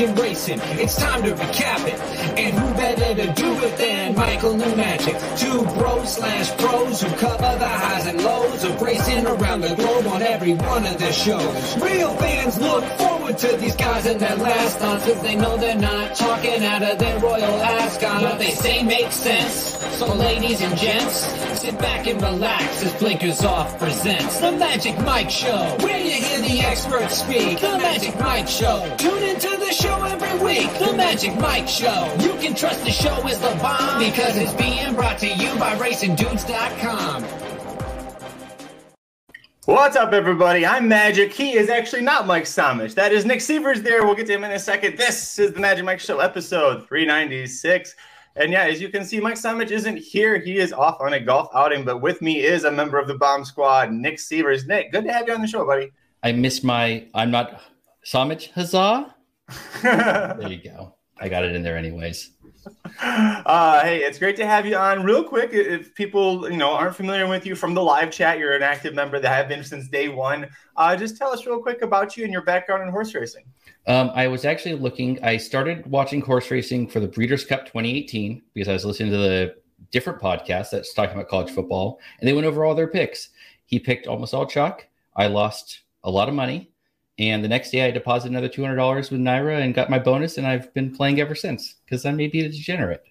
in racing. It's time to recap it. And who better to do it than Michael New Magic? Two bros slash pros who cover the highs and lows of racing around the globe on every one of their shows. Real fans look forward to these guys and their last stunts cause they know they're not talking out of their royal ascot. What they say makes sense. So ladies and gents, sit back and relax as Blinkers Off presents The Magic Mike Show, where you hear the experts speak. The Magic Mike Show. Tune into the show every week. The Magic Mike Show. You can trust the show is the bomb because it's being brought to you by RacingDudes.com. What's up, everybody? I'm Magic. He is actually not Mike Somich. That is Nick Severs there. We'll get to him in a second. This is the Magic Mike Show, episode 396. And yeah, as you can see, Mike Somich isn't here. He is off on a golf outing, but with me is a member of the bomb squad, Nick Severs. Nick, good to have you on the show, buddy. I miss my I'm not Somich huzzah. There you go. I got it in there anyways. Uh, hey, it's great to have you on. Real quick, if people you know aren't familiar with you from the live chat, you're an active member that have been since day one. Uh, just tell us real quick about you and your background in horse racing. Um, I was actually looking. I started watching horse racing for the Breeders' Cup 2018 because I was listening to the different podcast that's talking about college football, and they went over all their picks. He picked almost all chalk. I lost a lot of money, and the next day I deposited another two hundred dollars with NYRA and got my bonus, and I've been playing ever since because I may be a degenerate.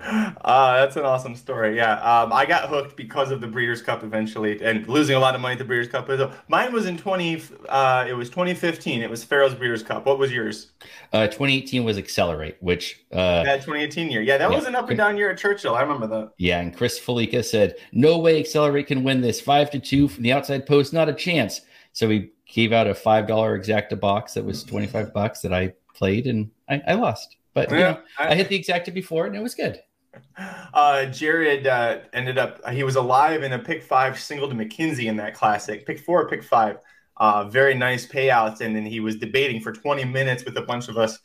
Uh, that's an awesome story. Yeah, um, I got hooked because of the Breeders' Cup eventually, and losing a lot of money at the Breeders' Cup. Mine was in twenty. Uh, it was twenty fifteen. It was Pharoah's Breeders' Cup. What was yours? Uh, twenty eighteen was Accelerate, which uh, that twenty eighteen year. Yeah, that yeah. was an up and down year at Churchill. I remember that. Yeah, and Chris Fallica said, "No way Accelerate can win this. Five to two from the outside post, not a chance." So he gave out a five dollar exacta box that was twenty five bucks that I played, and I, I lost. But yeah, you know, I, I hit the exacta before, and it was good. Uh, Jared uh, ended up, he was alive in a pick five single to McKinzie in that classic. Pick four, pick five. Uh, very nice payouts. And then he was debating for 20 minutes with a bunch of us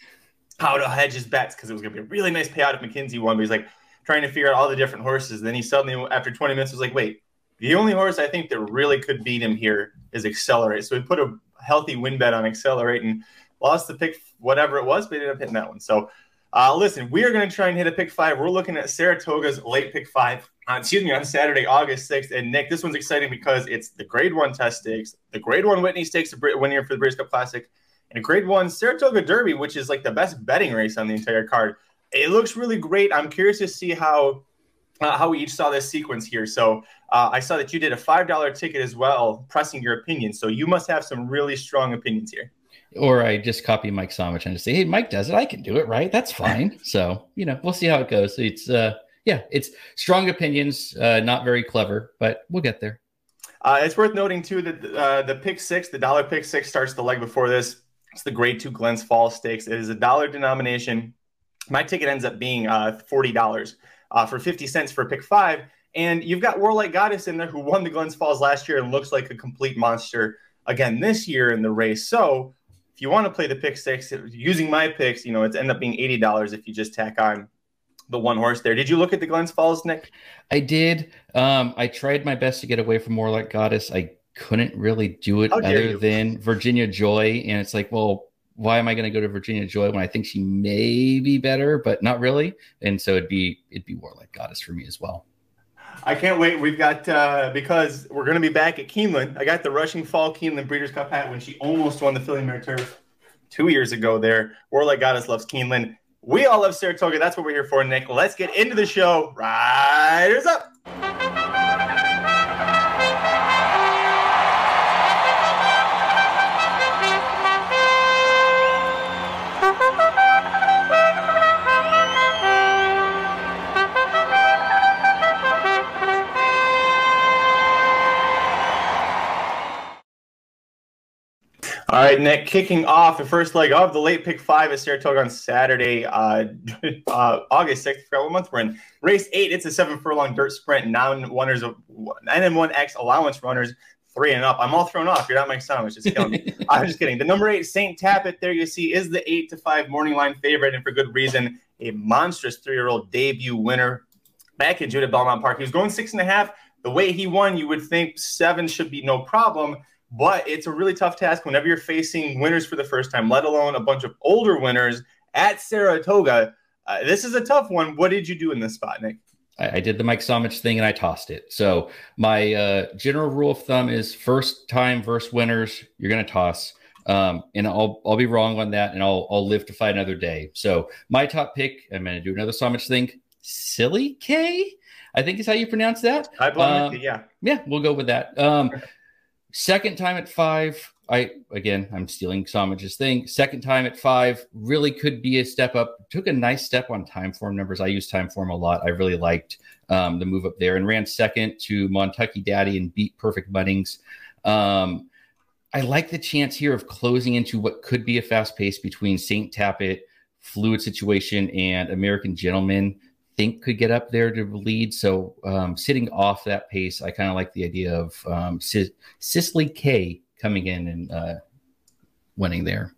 how to hedge his bets because it was going to be a really nice payout if McKinzie won. But he's like trying to figure out all the different horses. And then he suddenly, after 20 minutes, was like, wait, the only horse I think that really could beat him here is Accelerate. So we put a healthy win bet on Accelerate and lost the pick, whatever it was, but ended up hitting that one. So uh, listen, we are going to try and hit a pick five. We're looking at Saratoga's late pick five. Uh, excuse me, on Saturday, August 6th. And Nick, this one's exciting because it's the grade one test stakes, the grade one Whitney stakes, the winner for the Breeders' Cup Classic, and a grade one Saratoga Derby, which is like the best betting race on the entire card. It looks really great. I'm curious to see how uh, how we each saw this sequence here. So uh, I saw that you did a five dollar ticket as well, pressing your opinion. So you must have some really strong opinions here or I just copy Mike Somich and just say, "Hey, Mike does it. I can do it, right? That's fine." so you know, we'll see how it goes. It's uh, yeah, it's strong opinions, uh, not very clever, but we'll get there. Uh, it's worth noting too that uh, the pick six, the dollar pick six, starts the leg before this. It's the grade two Glens Falls Stakes. It is a dollar denomination. My ticket ends up being uh, forty dollars uh, for fifty cents for pick five. And you've got Warlike Goddess in there who won the Glens Falls last year and looks like a complete monster again this year in the race. So if you want to play the pick six using my picks, you know, it's end up being eighty dollars if you just tack on the one horse there. Did you look at the Glens Falls, Nick? I did. Um, I tried my best to get away from Warlike Goddess. I couldn't really do it other than Virginia Joy, and it's like, well, why am I going to go to Virginia Joy when I think she may be better, but not really? And so it'd be it'd be Warlike Goddess for me as well. I can't wait. We've got uh, because we're going to be back at Keeneland. I got the Rushing Fall Keeneland Breeders' Cup hat when she almost won the Filly Mare Turf two years ago. There, Warlike Goddess loves Keeneland. We all love Saratoga. That's what we're here for, Nick. Let's get into the show. Riders up. All right, Nick, kicking off the first leg of the late pick five at Saratoga on Saturday, uh, uh, August 6th. I forgot what month we're in. Race eight, it's a seven furlong dirt sprint, nine runners, nine and one X allowance runners, three and up. I'm all thrown off. You're not my son. just killing me. I'm just kidding. The number eight, St. Tapit, there you see, is the eight to five morning line favorite, and for good reason. A monstrous three year old debut winner back in Judah Belmont Park. He was going six and a half. The way he won, you would think seven should be no problem but it's a really tough task whenever you're facing winners for the first time, let alone a bunch of older winners at Saratoga. Uh, this is a tough one. What did you do in this spot, Nick? I, I did the Mike Somich thing and I tossed it. So my uh, general rule of thumb is first time versus winners, you're going to toss. Um, and I'll I'll be wrong on that, and I'll I'll live to fight another day. So my top pick, I'm going to do another Somich thing. Silly K, I think is how you pronounce that. I believe um, yeah, yeah, we'll go with that. Um, second time at five, I again I'm stealing Somich's thing. Second time at five really could be a step up. Took a nice step on time form numbers. I use time form a lot. I really liked um, the move up there and ran second to Montauk Daddy and beat Perfect Munnings. Um, I like the chance here of closing into what could be a fast pace between St. Tapit, Fluid Situation, and American Gentleman. Think could get up there to lead. So um, sitting off that pace, I kind of like the idea of um, K coming in and uh, winning there.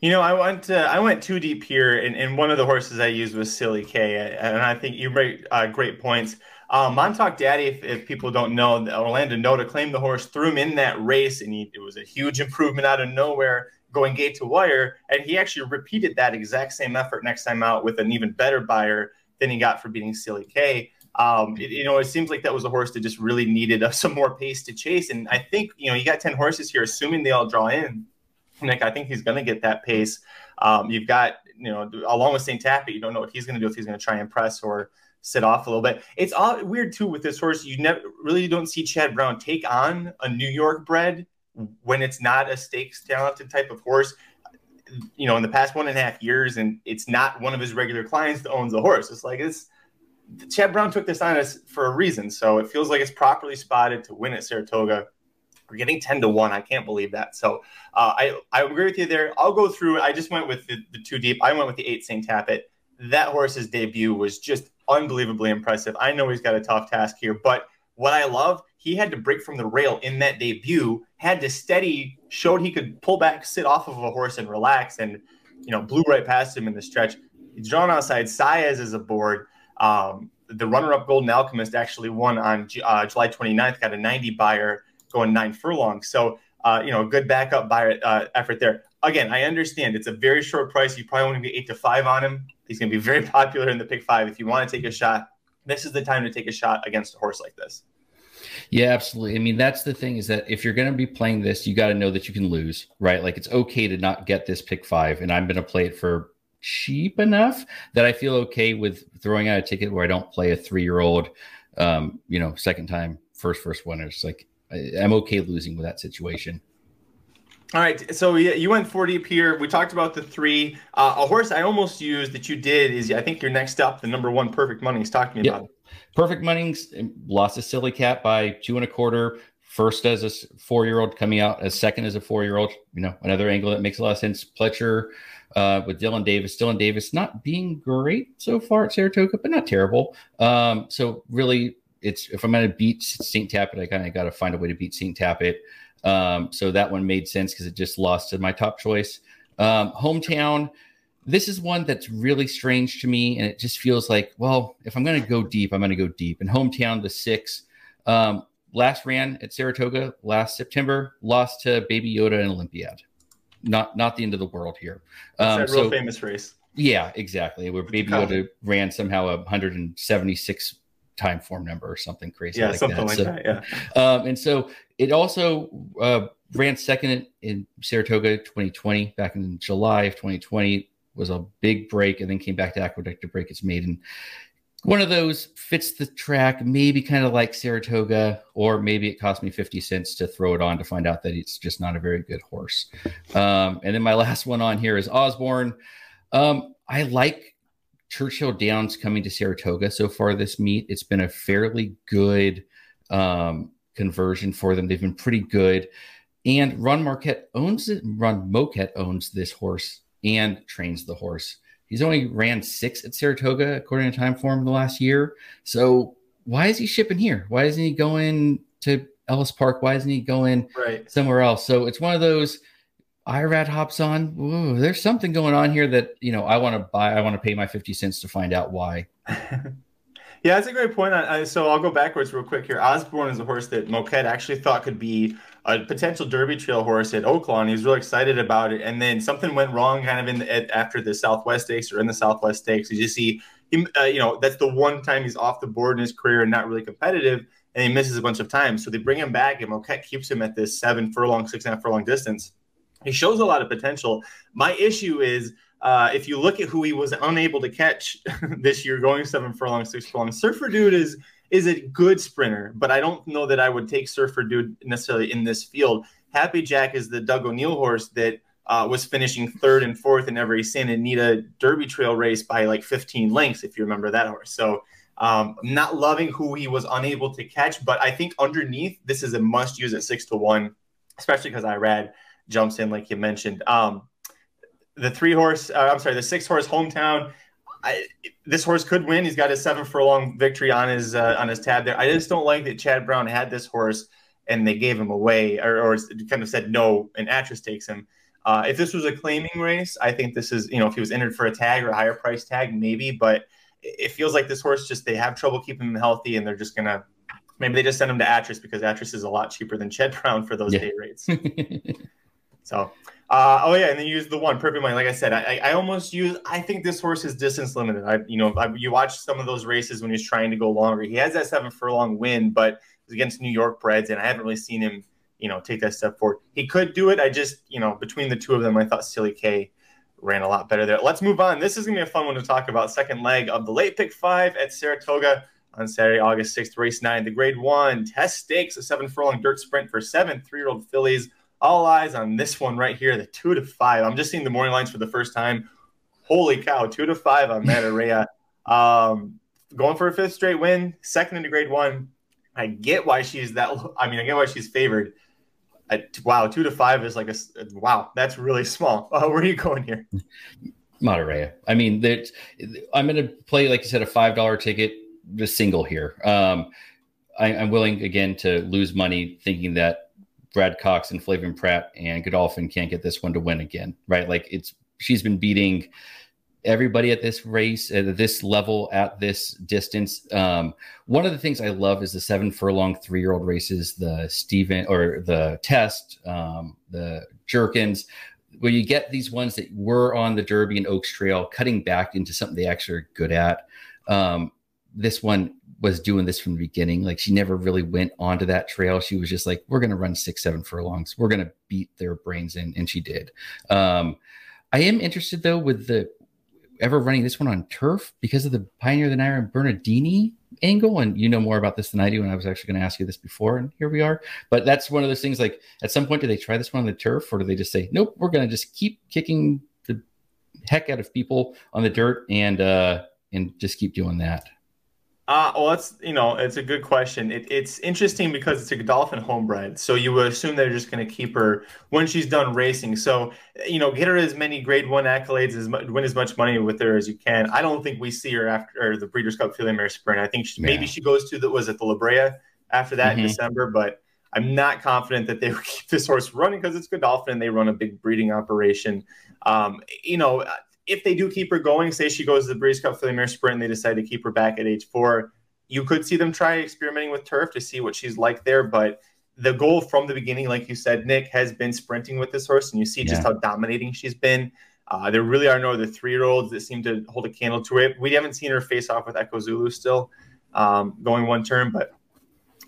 You know, I went uh, I went too deep here, and, and one of the horses I used was Silly K, and I think you made uh, great points. Um, Montauk Daddy, if, if, people don't know, Orlando Noda claimed the horse, threw him in that race, and he, it was a huge improvement out of nowhere going gate to wire. And he actually repeated that exact same effort next time out with an even better Beyer than he got for beating Silly K. Um, it, you know, it seems like that was a horse that just really needed uh, some more pace to chase. And I think, you know, you got 10 horses here, assuming they all draw in. Nick, I think he's going to get that pace. Um, you've got, you know, along with St. Tapit, you don't know what he's going to do if he's going to try and press or sit off a little bit. It's all weird too with this horse. You never really don't see Chad Brown take on a New York bred when it's not a stakes talented type of horse. You know, in the past one and a half years, and it's not one of his regular clients that owns the horse. It's like it's Chad Brown took this on us for a reason. So it feels like it's properly spotted to win at Saratoga. We're getting 10 to 1. I can't believe that. So uh, I, I agree with you there. I'll go through. I just went with the, the two deep. I went with the eight St. Tapit. That horse's debut was just unbelievably impressive. I know he's got a tough task here, but what I love, he had to break from the rail in that debut, had to steady, showed he could pull back, sit off of a horse and relax, and you know, blew right past him in the stretch. He's drawn outside. Saez is aboard. Um, the runner-up Golden Alchemist actually won on uh, July 29th, got a 90 Beyer going nine furlongs. So, uh, you know, a good backup Beyer uh, effort there. Again, I understand it's a very short price. You probably want to be eight to five on him. He's going to be very popular in the pick five. If you want to take a shot, this is the time to take a shot against a horse like this. Yeah, absolutely. I mean, that's the thing is that if you're going to be playing this, you got to know that you can lose, right? Like it's okay to not get this pick five, and I'm going to play it for cheap enough that I feel okay with throwing out a ticket where I don't play a three year old, um, you know, second time first first winners. Like I, I'm okay losing with that situation. All right, so you went four deep here. We talked about the three. Uh, a horse I almost used that you did is I think you're next up, the number one Perfect Munnings. Talk to me yep. about. It. Perfect Munnings lost a silly cat by two and a quarter. First as a four year old, coming out as second as a four year old. You know, another angle that makes a lot of sense. Pletcher uh, with Dylan Davis. Dylan Davis not being great so far at Saratoga, but not terrible. Um, so really, it's if I'm going to beat St. Tapit, I kind of got to find a way to beat St. Tapit. Um, so that one made sense because it just lost to my top choice. Um, hometown. This is one that's really strange to me, and it just feels like, well, if I'm going to go deep, I'm going to go deep. And hometown, the six, um, last ran at Saratoga last September, lost to Baby Yoda and Olympiad. Not not the end of the world here. Um, that real so, famous race. Yeah, exactly. Where Baby Yoda ran somehow a 176 time form number or something crazy. Yeah, like something that. like so, that. Yeah. Um, and so it also uh, ran second in Saratoga 2020 back in July of 2020 was a big break and then came back to Aqueduct to break its maiden. One of those fits the track, maybe kind of like Saratoga, or maybe it cost me 50 cents to throw it on to find out that it's just not a very good horse. Um, and then my last one on here is Osborne. Um, I like Churchill Downs coming to Saratoga so far this meet. It's been a fairly good um, conversion for them. They've been pretty good. And Ron Moquett owns it. Ron Moquett owns this horse and trains the horse. He's only ran six at Saratoga according to Timeform the last year. So why is he shipping here? Why isn't he going to Ellis Park? Why isn't he going right. somewhere else? So it's one of those IRAD hops on. Ooh, there's something going on here that you know I want to buy. I want to pay my fifty cents to find out why. Yeah, that's a great point. I, so I'll go backwards real quick here. Osborne is a horse that Moquett actually thought could be a potential Derby Trail horse at Oaklawn. He was really excited about it, and then something went wrong, kind of in the, after the Southwest Stakes or in the Southwest Stakes. You just see him, uh, you know, that's the one time he's off the board in his career and not really competitive, and he misses a bunch of times. So they bring him back, and Moquett keeps him at this seven furlong, six and a half furlong distance. He shows a lot of potential. My issue is. Uh, if you look at who he was unable to catch this year, going seven furlong, six furlong, Surfer Dude is is a good sprinter, but I don't know that I would take Surfer Dude necessarily in this field. Happy Jack is the Doug O'Neill horse that uh, was finishing third and fourth in every Santa Anita Derby Trail race by like 15 lengths, if you remember that horse. So um, not loving who he was unable to catch, but I think underneath this is a must use at six to one, especially because Irad jumps in like you mentioned. Um, the three horse, uh, I'm sorry, the six horse hometown I, this horse could win. He's got a seven furlong victory on his uh, on his tab there. I just don't like that Chad Brown had this horse and they gave him away, or, or kind of said no, and Atras takes him. Uh, if this was a claiming race, I think this is you know if he was entered for a tag or a higher price tag, maybe. But it feels like this horse just they have trouble keeping him healthy, and they're just gonna maybe they just send him to Atras because Atras is a lot cheaper than Chad Brown for those yeah. day rates. so uh, oh yeah, and then use the one perfect money. Like I said, I, I almost use. I think this horse is distance limited. I you know I, you watch some of those races when he's trying to go longer. He has that seven furlong win, but against New York breds, and I haven't really seen him you know take that step forward. He could do it. I just you know between the two of them, I thought Silly K ran a lot better there. Let's move on. This is gonna be a fun one to talk about. Second leg of the late pick five at Saratoga on Saturday, August 6th, race nine, the grade one test stakes, a seven furlong dirt sprint for seven three year old fillies all eyes on this one right here, the two to five. I'm just seeing the morning lines for the first time. Holy cow, two to five on Matareya. um, going for a fifth straight win, second into grade one. I get why she's that. I mean, I get why she's favored. I, wow, two to five is like a wow. That's really small. Uh, where are you going here? Matareya. I mean, that I'm going to play like you said a five dollar ticket, the single here. Um, I, am willing again to lose money thinking that Brad Cox and Flavien Prat and Godolphin can't get this one to win again, right? Like it's she's been beating everybody at this race at this level at this distance. Um, one of the things I love is the seven furlong three year old races, the Steven or the test, um, the Jerkens. where you get these ones that were on the Derby and Oaks Trail, cutting back into something they actually are good at. Um, this one was doing this from the beginning. Like she never really went onto that trail. She was just like, we're going to run six, seven furlongs. We're going to beat their brains in. And she did. Um, I am interested though with the ever running this one on turf because of the Pioneerof the Nile and Bernardini angle. And you know more about this than I do. And I was actually going to ask you this before. And here we are. But that's one of those things like at some point, do they try this one on the turf or do they just say, nope, we're going to just keep kicking the heck out of people on the dirt and, uh, and just keep doing that? Uh, well, that's you know, it's a good question. It, it's interesting because it's a Godolphin homebred, so you would assume they're just going to keep her when she's done racing. So you know, get her as many Grade One accolades as win as much money with her as you can. I don't think we see her after the Breeders' Cup Filly Mare Sprint. I think she, yeah. maybe she goes to the was it the La Brea after that mm-hmm. in December, but I'm not confident that they would keep this horse running because it's Godolphin and they run a big breeding operation. Um, you know, if they do keep her going, say she goes to the Breeders' Cup for the Mare Sprint and they decide to keep her back at age four, you could see them try experimenting with turf to see what she's like there. But the goal from the beginning, like you said, Nick, has been sprinting with this horse, and you see yeah. just how dominating she's been. Uh, there really are no other three year olds that seem to hold a candle to it. We haven't seen her face off with Echo Zulu still um, going one turn, but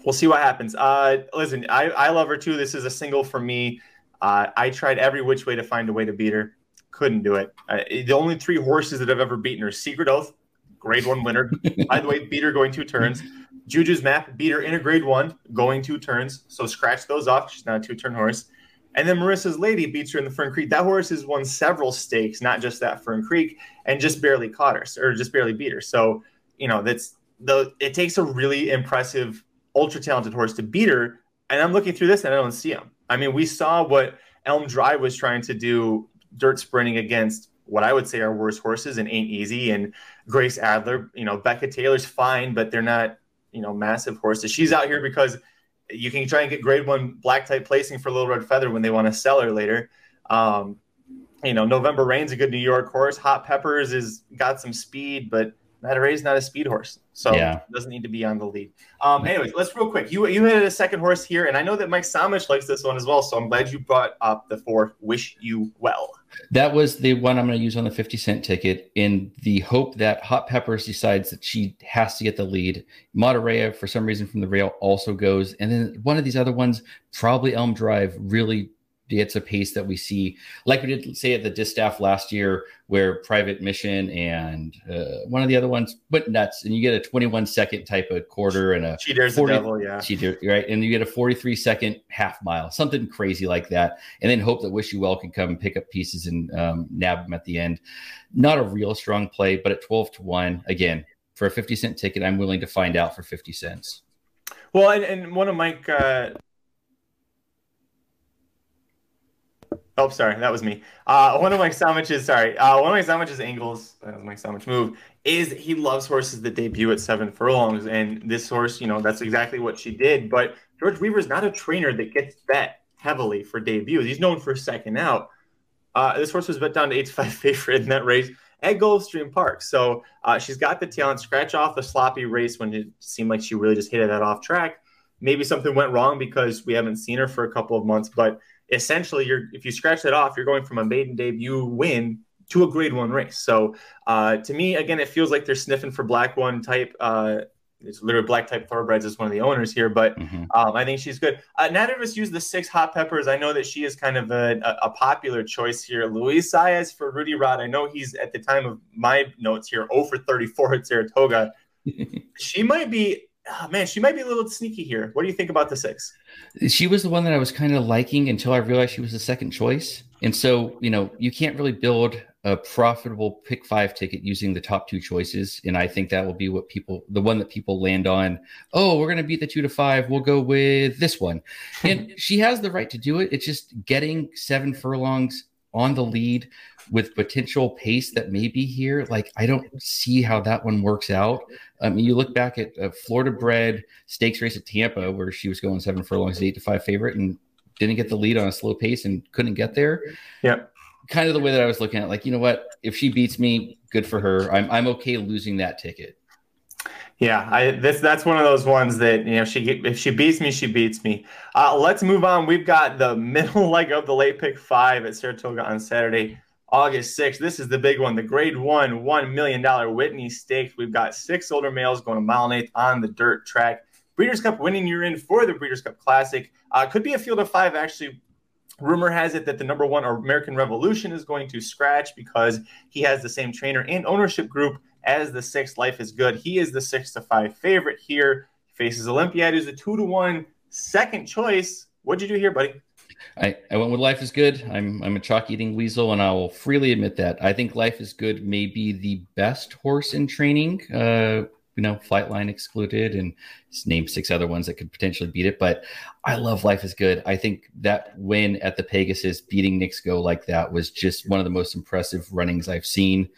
we'll see what happens. Uh, listen, I, I love her too. This is a single for me. Uh, I tried every which way to find a way to beat her couldn't do it. Uh, the only three horses that I've ever beaten her: Secret Oath, Grade One winner. By the way, beat her going two turns. Juju's Map beat her in a Grade One going two turns. So scratch those off. She's not a two-turn horse. And then Marissa's Lady beats her in the Fern Creek. That horse has won several stakes, not just that Fern Creek, and just barely caught her or just barely beat her. So you know that's the. It takes a really impressive, ultra talented horse to beat her. And I'm looking through this and I don't see him. I mean, we saw what Elm Drive was trying to do dirt sprinting against what I would say are worse horses and ain't easy. And Grace Adler, you know, Becca Taylor's fine, but they're not, you know, massive horses. She's out here because you can try and get grade one black type placing for Little Red Feather when they want to sell her later. Um, you know, November Rain's a good New York horse. Hot Peppers is got some speed, but Matareya's not a speed horse. So yeah. doesn't need to be on the lead. Um, anyways, let's real quick. You you had a second horse here, and I know that Mike Somich likes this one as well. So I'm glad you brought up the four. Wish you well. That was the one I'm going to use on the 50 cent ticket in the hope that Hot Peppers decides that she has to get the lead. Matareya, for some reason, from the rail also goes. And then one of these other ones, probably Elm Drive, really it's a pace that we see, like we did say at the distaff last year, where Private Mission and uh, one of the other ones went nuts, and you get a 21 second type of quarter and a she dares 40, the devil, yeah, she dare, right, and you get a 43 second half mile, something crazy like that, and then hope that Wish You Well can come pick up pieces and um, nab them at the end. Not a real strong play, but at 12 to one, again for a 50 cent ticket, I'm willing to find out for 50 cents. Well, and, and one of Mike uh, Oh, sorry, that was me. Uh, one of my sandwiches, sorry, uh, one of my sandwiches angles, that was my sandwich move, is he loves horses that debut at seven furlongs. And this horse, you know, that's exactly what she did. But George Weaver's not a trainer that gets bet heavily for debuts. He's known for second out. Uh, this horse was bet down to eight to five favorite in that race at Gulfstream Park. So uh, she's got the talent. Scratch off the sloppy race when it seemed like she really just hit it that off track. Maybe something went wrong because we haven't seen her for a couple of months, but essentially you're if you scratch that off, you're going from a maiden debut win to a grade one race. So uh, to me, again, it feels like they're sniffing for black one type. Uh, it's literally black type thoroughbreds is one of the owners here, but mm-hmm. um, I think she's good. Uh, neither of us use the six hot peppers. I know that she is kind of a, a, a popular choice here. Luis Saez for Rudy Rod. I know he's at the time of my notes here 0 for 34 at Saratoga. she might be oh, man, she might be a little sneaky here. What do you think about the six? She was the one that I was kind of liking until I realized she was the second choice. And so, you know, you can't really build a profitable pick five ticket using the top two choices. And I think that will be what people, the one that people land on. Oh, we're going to beat the two to five. We'll go with this one. And she has the right to do it. It's just getting seven furlongs on the lead with potential pace that may be here. Like, I don't see how that one works out. I mean, you look back at a Florida bred stakes race at Tampa where she was going seven furlongs, eight to five favorite, and didn't get the lead on a slow pace and couldn't get there. Yeah. Kind of the way that I was looking at, like, you know what? If she beats me, good for her. I'm, I'm okay losing that ticket. Yeah, I this that's one of those ones that you know she if she beats me, she beats me. Uh, let's move on. We've got the middle leg of the late pick five at Saratoga on Saturday. August 6th. This is the big one, the grade one, $1 million Whitney Stakes. We've got six older males going a mile and eighth on the dirt track. Breeders' Cup winning you're in for the Breeders' Cup Classic. Uh, could be a field of five, actually. Rumor has it that the number one American Revolution is going to scratch because he has the same trainer and ownership group as the sixth Life is Good. He is the six to five favorite here. He faces Olympiad, who's a two to one second choice. What'd you do here, buddy? I, I went with Life is Good. I'm I'm a chalk eating weasel, and I will freely admit that. I think Life is Good may be the best horse in training. Uh, you know, Flightline excluded, and name six other ones that could potentially beat it. But I love Life is Good. I think that win at the Pegasus, beating Knicks Go like that, was just one of the most impressive runnings I've seen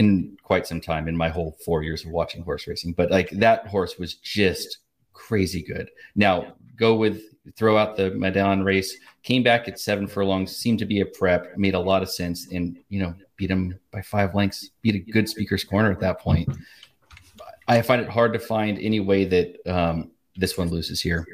in quite some time in my whole four years of watching horse racing. But like that horse was just crazy good. Now go with throw out the Meydan race, came back at seven furlongs, seemed to be a prep, made a lot of sense, and you know, beat him by five lengths, beat a good speaker's corner at that point. I find it hard to find any way that um, this one loses here.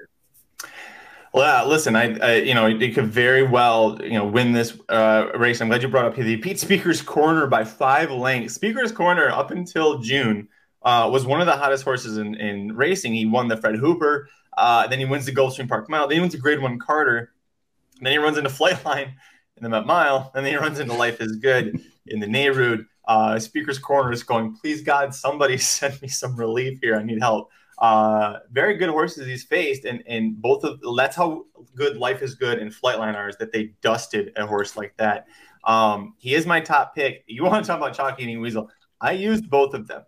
Well, listen, I, I, you know, it could very well, you know, win this uh, race. I'm glad you brought up the Pete Speaker's Corner by five lengths. Speaker's Corner up until June uh, was one of the hottest horses in, in racing. He won the Fred Hooper. Uh, then he wins the Gulfstream Park Mile. Then he wins the Grade One Carter. Then he runs into Flightline in the Met Mile. And then he runs into Life is Good in the Neyrood. Uh, Speaker's Corner is going, please God, somebody send me some relief here. I need help. Uh, very good horses he's faced, and and both of that's how good Life is Good and Flightline are is that they dusted a horse like that. Um, he is my top pick. You want to talk about chalk eating weasel? I used both of them.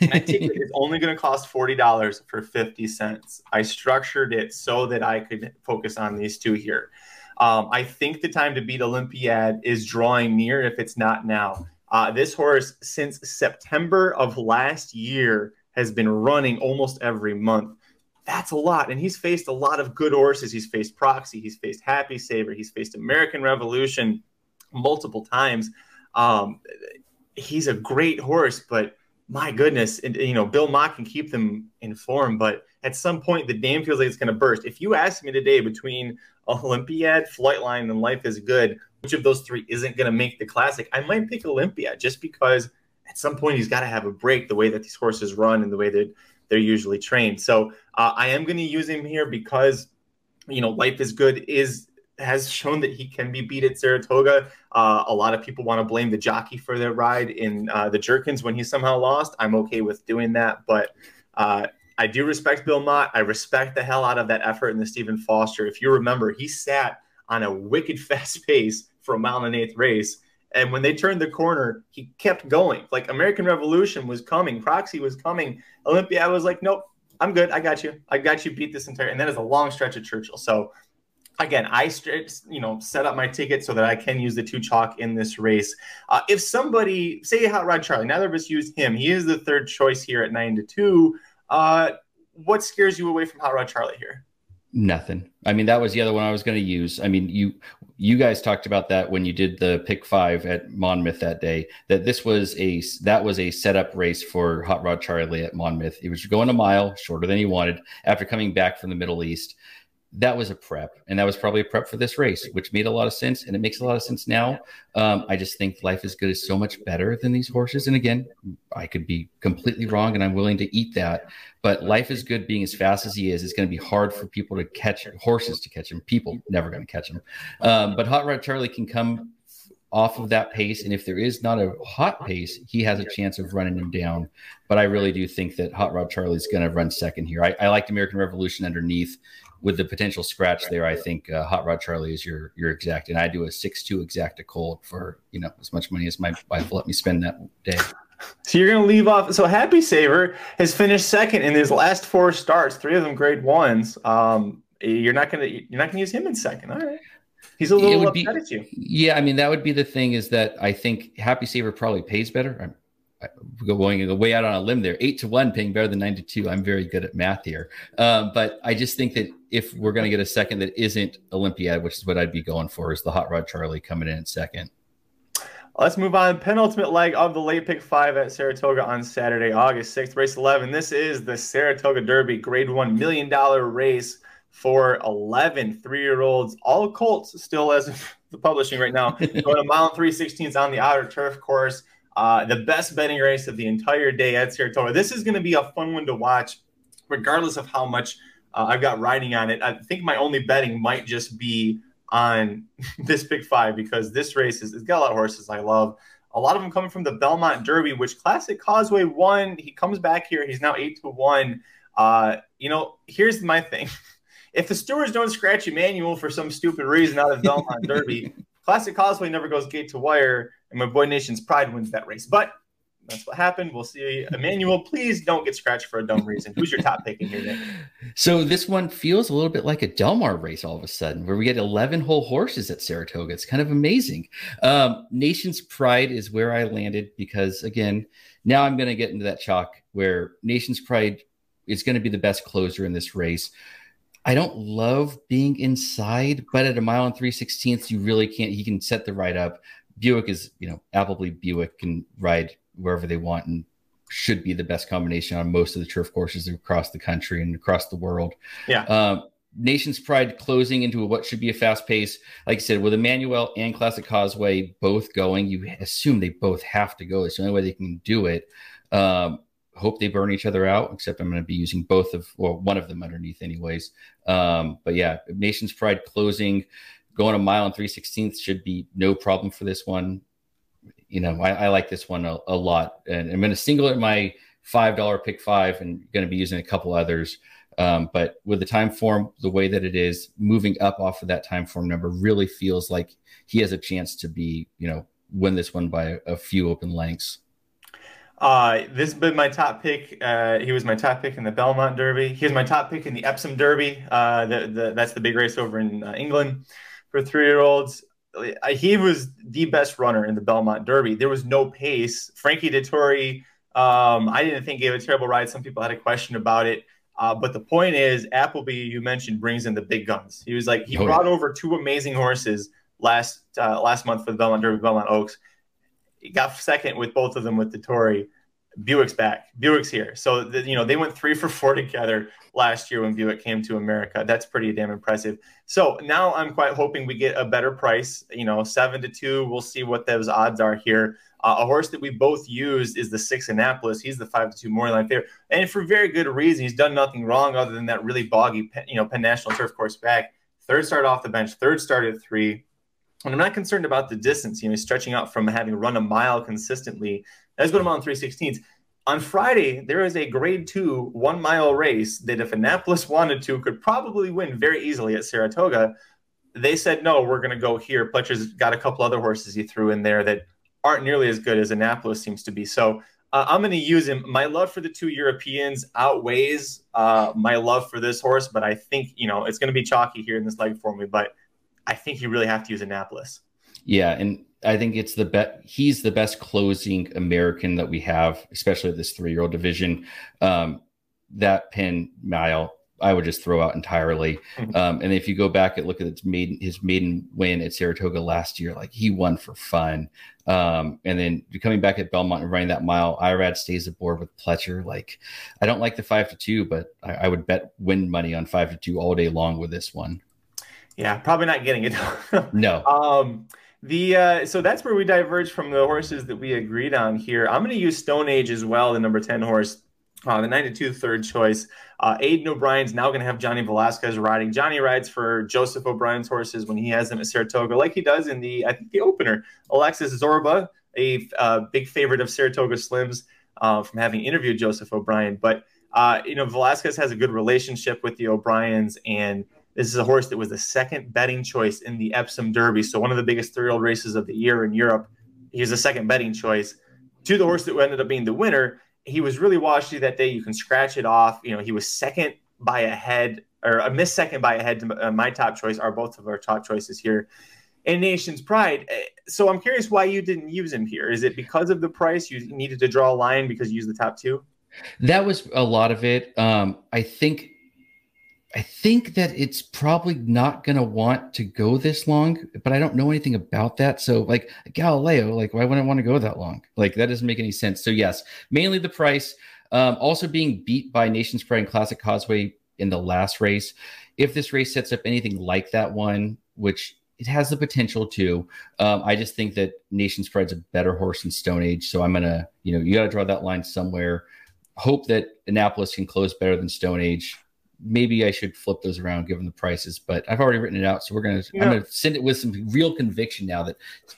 My ticket is only going to cost forty dollars for fifty cents. I structured it so that I could focus on these two here. Um, I think the time to beat Olympiad is drawing near, if it's not now. Uh, this horse, since September of last year, has been running almost every month. That's a lot. And he's faced a lot of good horses. He's faced Proxy, he's faced Happy Saver, he's faced American Revolution multiple times. Um, he's a great horse, but my goodness, and, you know, Bill Mott can keep them informed, but at some point the dam feels like it's going to burst. If you ask me today between Olympiad, Flightline, and Life is Good, which of those three isn't going to make the classic, I might pick Olympiad just because at some point he's got to have a break the way that these horses run and the way that they're usually trained. So uh, I am going to use him here because you know Life is Good is has shown that he can be beat at Saratoga. Uh, a lot of people want to blame the jockey for their ride in uh, the Jerkens when he somehow lost. I'm okay with doing that, but uh, I do respect Bill Mott. I respect the hell out of that effort in the Stephen Foster. If you remember, he sat on a wicked fast pace for a mile and an eighth race. And when they turned the corner, he kept going. Like American Revolution was coming, Proxy was coming. Olympia was like, nope, I'm good. I got you. I got you. Beat this entire. And that is a long stretch of Churchill. So again, I you know set up my ticket so that I can use the two chalk in this race. Uh, if somebody say Hot Rod Charlie, neither of us used him. He is the third choice here at nine to two. Uh, what scares you away from Hot Rod Charlie here? Nothing. I mean, that was the other one I was going to use. I mean, you you guys talked about that when you did the pick five at Monmouth that day. That this was a that was a setup race for Hot Rod Charlie at Monmouth. He was going a mile shorter than he wanted after coming back from the Middle East that was a prep and that was probably a prep for this race which made a lot of sense and it makes a lot of sense now um, i just think life is good is so much better than these horses and again i could be completely wrong and i'm willing to eat that but life is good being as fast as he is is going to be hard for people to catch horses to catch him people never going to catch him um, but hot rod charlie can come off of that pace. And if there is not a hot pace, he has a chance of running him down. But I really do think that Hot Rod Charlie's going to run second here. I, I like American Revolution underneath with the potential scratch there, I think uh, Hot Rod Charlie is your your exact, and I do a six two exacta cold for you know as much money as my wife will let me spend that day. So you're going to leave off. So Happy Saver has finished second in his last four starts, three of them grade ones. Um, you're not going to you're not going to use him in second. All right. He's a little upset be, at you. Yeah, I mean that would be the thing is that I think Happy Saver probably pays better. I'm going way out on a limb there. Eight to one paying better than nine to two. I'm very good at math here, um, but I just think that if we're going to get a second that isn't Olympiad, which is what I'd be going for, is the Hot Rod Charlie coming in at second. Let's move on. Penultimate leg of the late pick five at Saratoga on Saturday, August 6th, race 11. This is the Saratoga Derby, grade one million dollar race for 11 three year olds, all Colts still as of the publishing right now. Going a mile and three sixteenths on the outer turf course. Uh, the best betting race of the entire day at Saratoga. This is going to be a fun one to watch, regardless of how much uh, I've got riding on it. I think my only betting might just be on this pick five because this race is, it's got a lot of horses I love. A lot of them coming from the Belmont Derby, which Classic Causeway won. He comes back here. He's now eight to one. Uh, you know, here's my thing. if the stewards don't scratch Emmanuel for some stupid reason out of Belmont Derby, Classic Causeway never goes gate to wire, and my boy Nation's Pride wins that race. But that's what happened. We'll see. Emmanuel, please don't get scratched for a dumb reason. Who's your top pick in here, Nick? So this one feels a little bit like a Delmar race all of a sudden, where we get 11 whole horses at Saratoga. It's kind of amazing. Um, Nation's Pride is where I landed because, again, now I'm going to get into that chalk where Nation's Pride is going to be the best closer in this race. I don't love being inside, but at a mile and three sixteenths, you really can't. He can set the ride up. Buick is, you know, Appleby Buick can ride wherever they want and should be the best combination on most of the turf courses across the country and across the world. Yeah. Um, Nation's Pride closing into what should be a fast pace. Like I said, with Emmanuel and Classic Causeway both going, you assume they both have to go. It's the only way they can do it. Um, hope they burn each other out, except I'm going to be using both of, or one of them underneath, anyways. Um, but yeah, Nation's Pride closing, going a mile and three sixteenths should be no problem for this one. You know, I, I like this one a, a, lot, and I'm going to single it my five dollar pick five, and going to be using a couple others. Um, but with the time form, the way that it is, moving up off of that time form number really feels like he has a chance to be, you know, win this one by a few open lengths. Uh, this has been my top pick. Uh, he was my top pick in the Belmont Derby. He was my top pick in the Epsom Derby. Uh, the, the, that's the big race over in uh, England for three year olds. Uh, he was the best runner in the Belmont Derby. There was no pace. Frankie Dettori, um, I didn't think gave a terrible ride. Some people had a question about it. Uh, but the point is, Appleby, you mentioned, brings in the big guns. He was like, he oh, brought yeah. over two amazing horses last last month for the Belmont Derby, Belmont Oaks got second with both of them with the Tory. Buick's back. Buick's here. So, the, you know, they went three for four together last year when Buick came to America. That's pretty damn impressive. So now I'm quite hoping we get a better price, you know, seven to two. We'll see what those odds are here. Uh, a horse that we both used is the six Annapolis. He's the five to two more line favorite, and for very good reason. He's done nothing wrong other than that really boggy, you know, Penn National Turf Course back. Third start off the bench, third start at three. And I'm not concerned about the distance. You know, stretching out from having run a mile consistently. That's to mile in 316s. On Friday, there is a grade two one mile race that if Annapolis wanted to, could probably win very easily at Saratoga. They said, no, we're going to go here. Pletcher's got a couple other horses he threw in there that aren't nearly as good as Annapolis seems to be. So uh, I'm going to use him. My love for the two Europeans outweighs uh, my love for this horse, but I think you know it's going to be chalky here in this leg for me. But I think you really have to use Annapolis. Yeah, and I think it's the best. He's the best closing American that we have, especially this three-year-old division. Um, that Penn mile I would just throw out entirely. Um, and if you go back and look at his maiden his maiden win at Saratoga last year, like he won for fun. Um, and then coming back at Belmont and running that mile, Irad stays aboard with Pletcher. Like I don't like the five to two, but I, I would bet win money on five to two all day long with this one. Yeah, probably not getting it. no. Um, the uh, so that's where we diverge from the horses that we agreed on here. I'm going to use Stone Age as well, the number ten horse. Uh, the 92 third choice. Uh, Aidan O'Brien's now going to have Johnny Velazquez riding. Johnny rides for Joseph O'Brien's horses when he has them at Saratoga, like he does in the I think the opener. Alexis Zorba, a uh, big favorite of Saratoga Slims, uh, from having interviewed Joseph O'Brien. But uh, you know Velazquez has a good relationship with the O'Briens, and this is a horse that was the second betting choice in the Epsom Derby, so one of the biggest three-year-old races of the year in Europe. He's the second betting choice to the horse that ended up being the winner he was really washy that day. You can scratch it off. You know, he was second by a head or a miss second by a head to uh, my top choice are both of our top choices here in Nation's Pride. Eh, so I'm curious why you didn't use him here. Is it because of the price? You needed to draw a line because you used the top two? That was a lot of it. Um, I think I think that it's probably not going to want to go this long, but I don't know anything about that. So, like Galileo, like why wouldn't I want to go that long? Like that doesn't make any sense. So, yes, mainly the price. Um, also being beat by Nation's Pride and Classic Causeway in the last race. If this race sets up anything like that one, which it has the potential to, um, I just think that Nation's Pride's a better horse than Stone Age. So I'm gonna, you know, you got to draw that line somewhere. Hope that Annapolis can close better than Stone Age maybe I should flip those around given the prices, but I've already written it out. So we're gonna. I'm gonna send it with some real conviction now that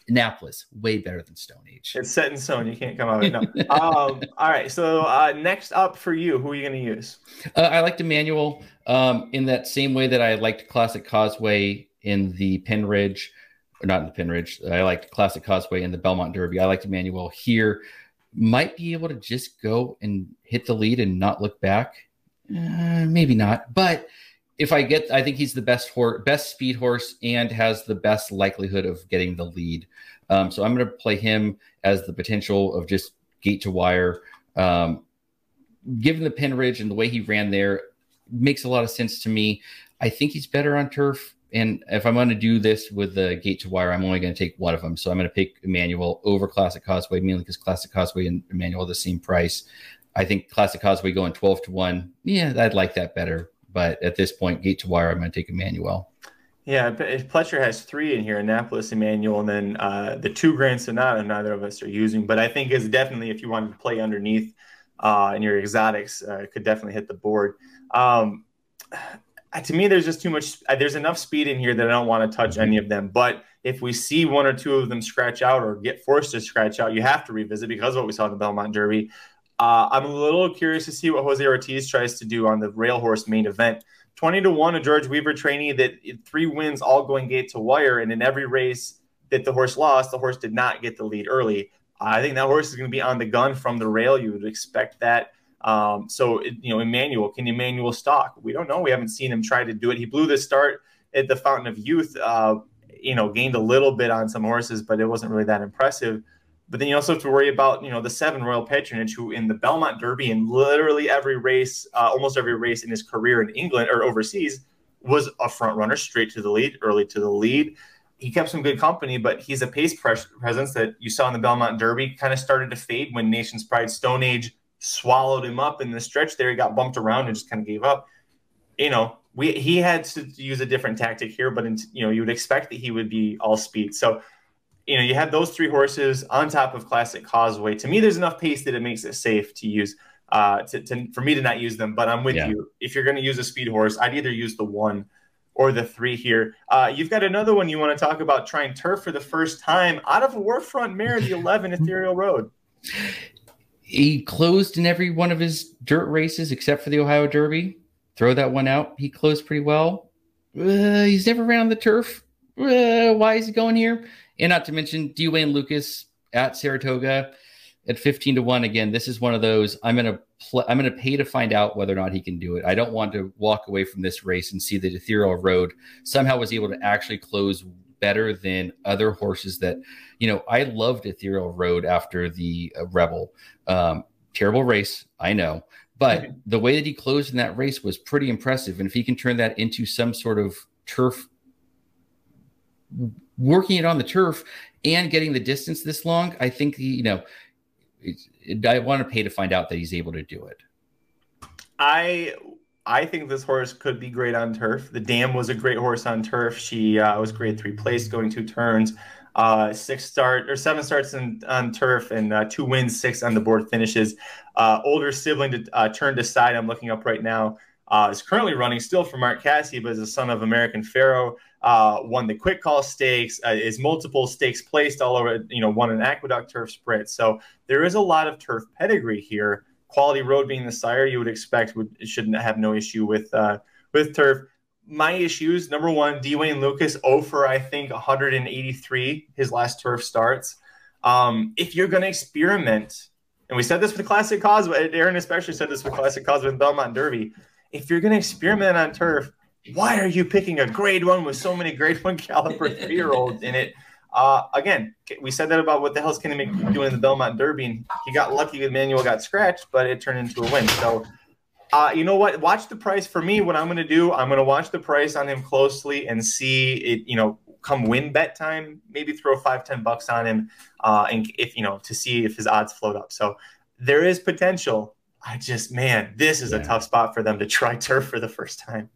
Annapolis way better than Stone Age. It's set in stone. You can't come out of it. No. um, all right. So uh, next up for you, who are you gonna use? Uh, I liked Emmanuel um, in that same way that I liked Classic Causeway in the Pennine Ridge, or not in the Pennine Ridge. I liked Classic Causeway in the Belmont Derby. I liked Emmanuel here. Might be able to just go and hit the lead and not look back uh, maybe not, but if I get, I think he's the best horse, best speed horse, and has the best likelihood of getting the lead. Um, so I'm going to play him as the potential of just gate to wire. Um, given the pin Pennine Ridge and the way he ran there, makes a lot of sense to me. I think he's better on turf. And if I'm going to do this with the gate to wire, I'm only going to take one of them. So I'm going to pick Emmanuel over Classic Causeway, mainly because Classic Causeway and Emmanuel are the same price. I think Classic Causeway going 12 to 1. Yeah, I'd like that better. But at this point, gate to wire, I'm going to take Emmanuel. Yeah, Pletcher has three in here Annapolis, Emmanuel, and then uh, the two Grand Sonata, neither of us are using. But I think is definitely, if you wanted to play underneath uh, in your exotics, uh, could definitely hit the board. Um, to me, there's just too much. Uh, there's enough speed in here that I don't want to touch mm-hmm. any of them. But if we see one or two of them scratch out or get forced to scratch out, you have to revisit because of what we saw in the Belmont Derby. Uh, I'm a little curious to see what Jose Ortiz tries to do on the rail horse main event. 20 to 1, a George Weaver trainee that three wins all going gate to wire. And in every race that the horse lost, the horse did not get the lead early. I think that horse is going to be on the gun from the rail. You would expect that. Um, so, it, you know, Emmanuel, can Emmanuel stalk? We don't know. We haven't seen him try to do it. He blew the start at the Fountain of Youth, uh, you know, gained a little bit on some horses, but it wasn't really that impressive. But then you also have to worry about, you know, the seven Royal Patronage, who in the Belmont Derby and literally every race, uh, almost every race in his career in England or overseas, was a front runner straight to the lead, early to the lead. he kept some good company, but he's a pace pres- presence that you saw in the Belmont Derby kind of started to fade when Nation's Pride Stone Age swallowed him up in the stretch there. He got bumped around and just kind of gave up. You know, we he had to use a different tactic here, but in, you know, you would expect that he would be all speed. So, you know, you had those three horses on top of Classic Causeway. To me, there's enough pace that it makes it safe to use. Uh, to, to for me to not use them, but I'm with yeah. you. If you're going to use a speed horse, I'd either use the one or the three here. Uh, you've got another one you want to talk about trying turf for the first time out of a war front mare, the 11 Ethereal Road. He closed in every one of his dirt races except for the Ohio Derby. Throw that one out. He closed pretty well. Uh, he's never ran on the turf. Uh, why is he going here? And not to mention D. Lukas at Saratoga at 15 to 1 again this is one of those i'm going to pl- i'm going to pay to find out whether or not he can do it i don't want to walk away from this race and see that ethereal road somehow was able to actually close better than other horses that you know i loved ethereal road after the uh, rebel um, terrible race i know but mm-hmm. the way that he closed in that race was pretty impressive and if he can turn that into some sort of turf working it on the turf and getting the distance this long i think you know I want to pay to find out that he's able to do it. I I think this horse could be great on turf. The Dam was a great horse on turf. She uh, was grade three place, going two turns, uh, six start or seven starts in, on turf, and uh, two wins, six on the board finishes. Uh, older sibling to uh, turn decide. I'm looking up right now. Uh, is currently running still for Mark Casse, but is a son of American Pharoah uh, won the quick call stakes, uh, is multiple stakes placed all over, you know, won an aqueduct turf sprint. So there is a lot of turf pedigree here. Quality Road being the sire, you would expect would shouldn't have no issue with uh, with turf. My issues, number one, D. Wayne Lukas oh for I think 183 his last turf starts. Um, if you're going to experiment, and we said this the Classic Causeway, Aaron especially said this for Classic Causeway and Belmont Derby. If you're going to experiment on turf, why are you picking a grade one with so many grade one caliber three year olds in it? Uh, again, we said that about what the hell's Kenny McPeek doing in the Belmont Derby, and he got lucky that Manuel got scratched, but it turned into a win. So, uh, you know what? Watch the price for me. What I'm going to do, I'm going to watch the price on him closely and see it. You know, come win bet time, maybe throw five, ten bucks on him, uh, and if you know to see if his odds float up. So there is potential. I just, man, this is yeah. a tough spot for them to try turf for the first time.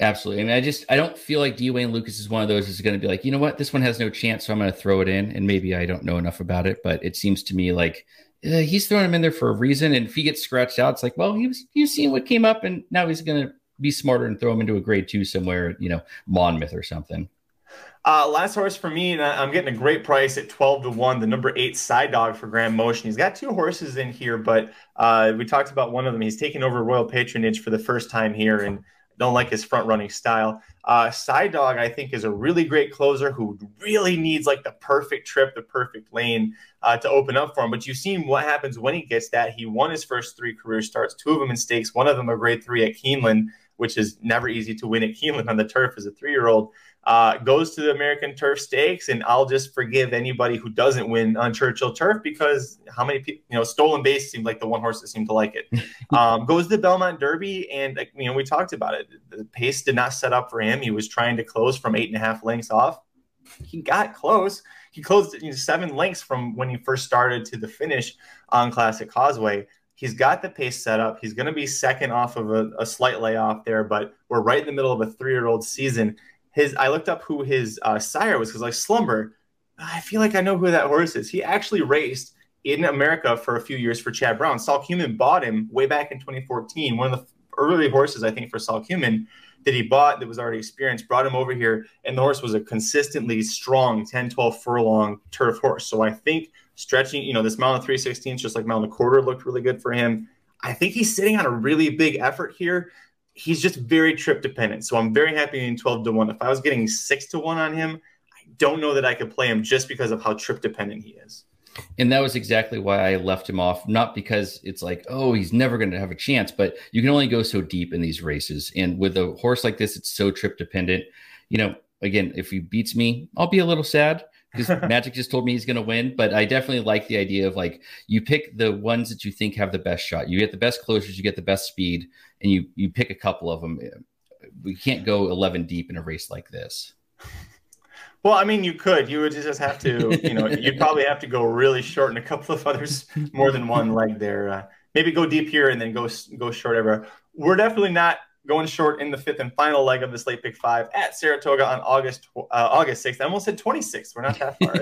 Absolutely. I mean, I just I don't feel like D. Lukas is one of those who's going to be like, you know what, this one has no chance, so I'm going to throw it in. And maybe I don't know enough about it, but it seems to me like uh, he's throwing him in there for a reason. And if he gets scratched out, it's like, well, he was you seen what came up, and now he's going to be smarter and throw him into a grade two somewhere, you know, Monmouth or something. Uh, last horse for me, and I'm getting a great price at 12 to 1, the number eight side dog for Graham Motion. He's got two horses in here, but uh, we talked about one of them. He's taking over Royal Patronage for the first time here. And don't like his front running style. Uh, Side Dog, I think, is a really great closer who really needs like the perfect trip, the perfect lane uh, to open up for him. But you've seen what happens when he gets that. He won his first three career starts, two of them in stakes, one of them a grade three at Keeneland, which is never easy to win at Keeneland on the turf as a three year old uh, goes to the American Turf Stakes, and I'll just forgive anybody who doesn't win on Churchill Turf because how many people, you know, Stolen Base seemed like the one horse that seemed to like it. um, goes to the Belmont Derby, and you know, we talked about it. The pace did not set up for him. He was trying to close from eight and a half lengths off. He got close. He closed you know, seven lengths from when he first started to the finish on Classic Causeway. He's got the pace set up. He's going to be second off of a, a slight layoff there, but we're right in the middle of a three year old season his I looked up who his uh, sire was because like Slumber, I feel like I know who that horse is. He actually raced in America for a few years for Chad Brown. Sol Kumin bought him way back in 2014. One of the early horses I think for Sol Kumin that he bought that was already experienced brought him over here and the horse was a consistently strong 10 12 furlong turf horse so i think stretching you know this mile and 316 just like mile and a quarter looked really good for him i think he's sitting on a really big effort here he's just very trip dependent. So I'm very happy in 12 to 1. If I was getting 6 to 1 on him, I don't know that I could play him just because of how trip dependent he is. And that was exactly why I left him off, not because it's like, oh, he's never going to have a chance, but you can only go so deep in these races. And with a horse like this, it's so trip dependent. You know, again, if he beats me, I'll be a little sad because Magic just told me he's going to win. But I definitely like the idea of like you pick the ones that you think have the best shot. You get the best closures, you get the best speed, and you you pick a couple of them. We can't go 11 deep in a race like this. Well, I mean, you could. You would just have to, you know, you'd probably have to go really short in a couple of others, more than one leg there. Uh, maybe go deep here and then go go short everywhere. We're definitely not going short in the fifth and final leg of the slate pick five at Saratoga on August uh, August 6th. I almost said 26th. We're not that far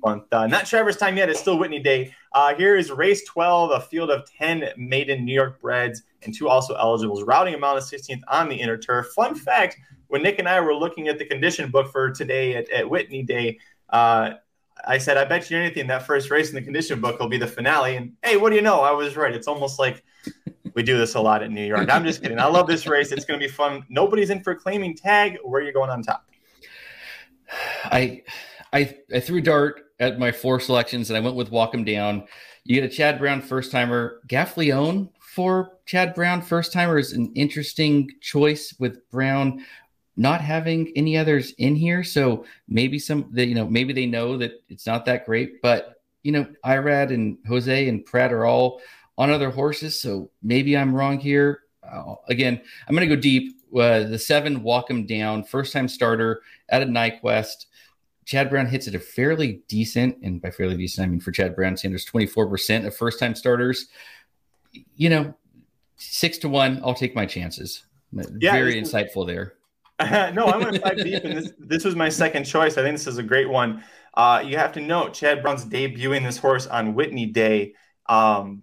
month. Uh, not Travers time yet. It's still Whitney Day. Uh, here is race 12, a field of 10 maiden New York breds and two also eligibles, routing amount of 16th on the inner turf. Fun fact when Nick and I were looking at the condition book for today at, at Whitney Day, uh, I said, I bet you anything that first race in the condition book will be the finale. And hey, what do you know? I was right. It's almost like we do this a lot at New York. I'm just kidding. I love this race. It's going to be fun. Nobody's in for claiming tag. Where are you going on top? I, I, I threw dart at my four selections and I went with Walk 'em Down. You get a Chad Brown first timer. Gaffalione for Chad Brown first timer is an interesting choice with Brown not having any others in here. So maybe some that you know maybe they know that it's not that great, but you know Irad and Jose and Prat are all on other horses, so maybe I'm wrong here. Uh, again, I'm going to go deep. Uh, the seven walk him down, first time starter at a Nyquist. Chad Brown hits it a fairly decent, and by fairly decent, I mean for Chad Brown, Sanders 24% of first time starters. You know, six to one, I'll take my chances. Yeah, Very insightful there. no, I went five deep, and this this was my second choice. I think this is a great one. Uh, you have to note Chad Brown's debuting this horse on Whitney Day. Um,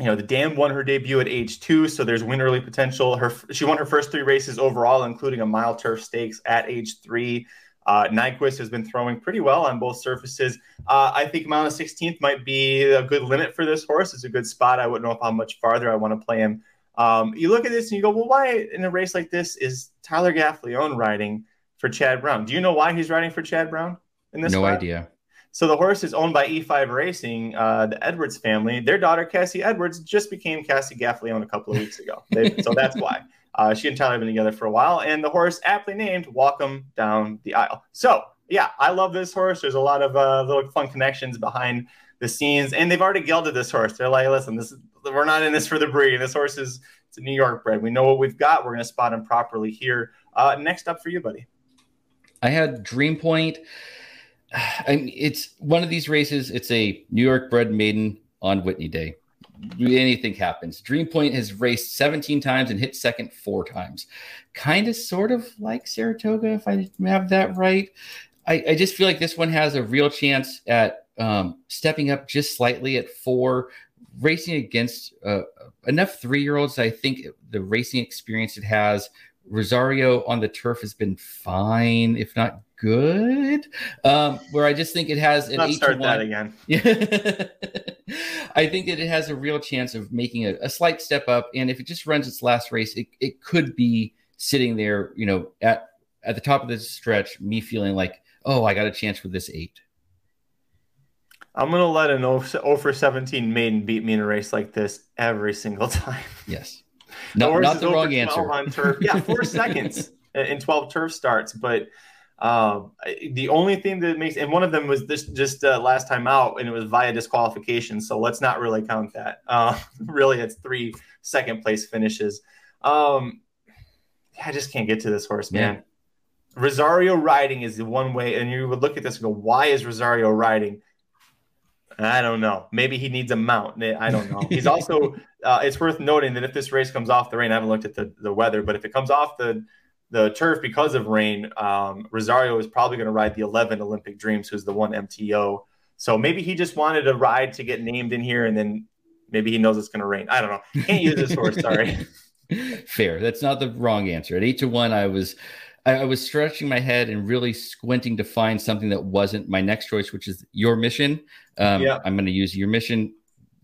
you know, the Dam won her debut at age two, so there's win early potential. Her she won her first three races overall, including a mile turf stakes at age three. Uh, Nyquist has been throwing pretty well on both surfaces. Uh, I think mile 16th might be a good limit for this horse. It's a good spot. I wouldn't know how much farther I want to play him. Um, you look at this and you go, well, why in a race like this is Tyler Gaffalione riding for Chad Brown? Do you know why he's riding for Chad Brown in this? No spot? idea. So the horse is owned by E5 Racing, uh, the Edwards family. Their daughter Cassie Edwards just became Cassie Gaffalione a couple of weeks ago, they, so that's why. Uh, she and Tyler have been together for a while, and the horse aptly named Walk 'em Down the Aisle. So yeah, I love this horse. There's a lot of uh, little fun connections behind the scenes, and they've already gelded this horse. They're like, listen, this is we're not in this for the breed. This horse is it's a New York bred. We know what we've got. We're going to spot him properly here. Uh, next up for you, buddy. I had Dream Point. I mean, it's one of these races. It's a New York bred maiden on Whitney Day. Anything happens. Dream Point has raced 17 times and hit second four times. Kind of, sort of like Saratoga, if I have that right. I, I just feel like this one has a real chance at um, stepping up just slightly at four racing against uh, enough three year olds. I think the racing experience it has. Rosario on the turf has been fine, if not good. Um, where I just think it has an Let's start that again. I think that it has a real chance of making a, a, slight step up, and if it just runs its last race, it, it could be sitting there, you know, at at the top of this stretch, me feeling like, oh, I got a chance with this eight. I'm gonna let an 0 for 17 maiden beat me in a race like this every single time. Yes. No, not the wrong answer. On turf. Yeah, four seconds in 12 turf starts. But um, the only thing that makes and one of them was this just uh, last time out, and it was via disqualification. So let's not really count that. Uh, really, it's three second place finishes. Um, I just can't get to this horse, man. Yeah. Rosario riding is the one way, and you would look at this and go, "Why is Rosario riding?" I don't know. Maybe he needs a mount. I don't know. He's also. Uh, it's worth noting that if this race comes off the rain, I haven't looked at the, the weather, but if it comes off the the turf because of rain, um, Rosario is probably going to ride the 11 Olympic Dreams, who's the one MTO. So maybe he just wanted a ride to get named in here, and then maybe he knows it's going to rain. I don't know. Can't use this horse. Sorry. Fair. That's not the wrong answer. At eight to one, I was I, I, was stretching my head and really squinting to find something that wasn't my next choice, which is your mission. Um, yeah. I'm going to use your mission.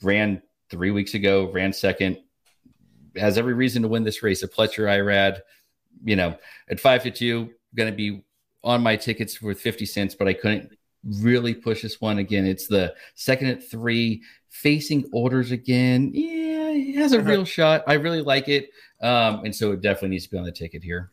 Ran three weeks ago, ran second, has every reason to win this race. A Pletcher Irad, you know, at five to two, going to be on my tickets worth 50 cents, but I couldn't really push this one again. It's the second at three, facing orders again. Yeah, it has a uh-huh. real shot. I really like it. Um, and so it definitely needs to be on the ticket here.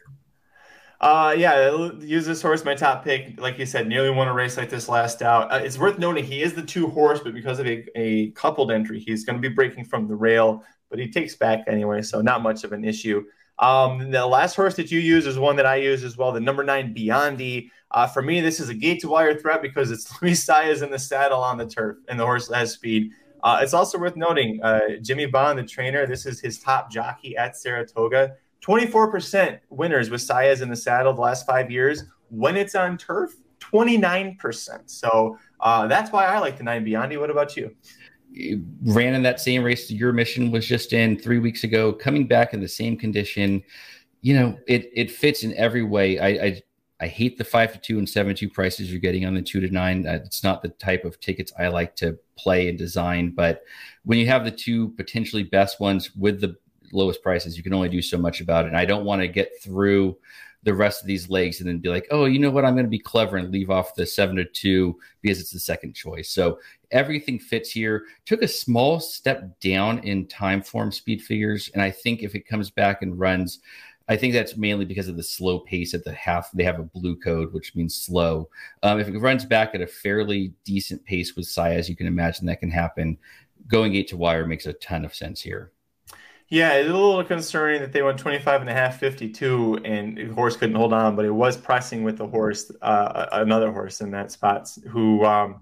Uh, yeah, use this horse, my top pick. Like you said, nearly won a race like this last out. Uh, it's worth noting he is the two horse, but because of a, a coupled entry, he's going to be breaking from the rail, but he takes back anyway, so not much of an issue. Um, the last horse that you use is one that I use as well, the number nine Biondi. Uh, for me, this is a gate to wire threat because it's Luis Saez in the saddle on the turf, and the horse has speed. Uh, it's also worth noting uh, Jimmy Bond, the trainer, this is his top jockey at Saratoga. 24% winners with Saez in the saddle the last five years. When it's on turf, 29%. So uh, that's why I like the nine Biondi. What about you? ran in that same race your mission was just in three weeks ago, coming back in the same condition. You know, it it fits in every way. I I, I hate the five to two and seven to two prices you're getting on the two to nine. It's not the type of tickets I like to play and design. But when you have the two potentially best ones with the lowest prices, you can only do so much about it. And I don't want to get through the rest of these legs and then be like, oh, you know what? I'm going to be clever and leave off the seven to two because it's the second choice. So everything fits here. Took a small step down in Timeform speed figures. And I think if it comes back and runs, I think that's mainly because of the slow pace at the half. They have a blue code, which means slow. Um, if it runs back at a fairly decent pace with Saez, you can imagine that can happen. Going eight to wire makes a ton of sense here. Yeah, it's a little concerning that they went 25 and a half, 52, and the horse couldn't hold on, but it was pressing with the horse, uh, another horse in that spot who um,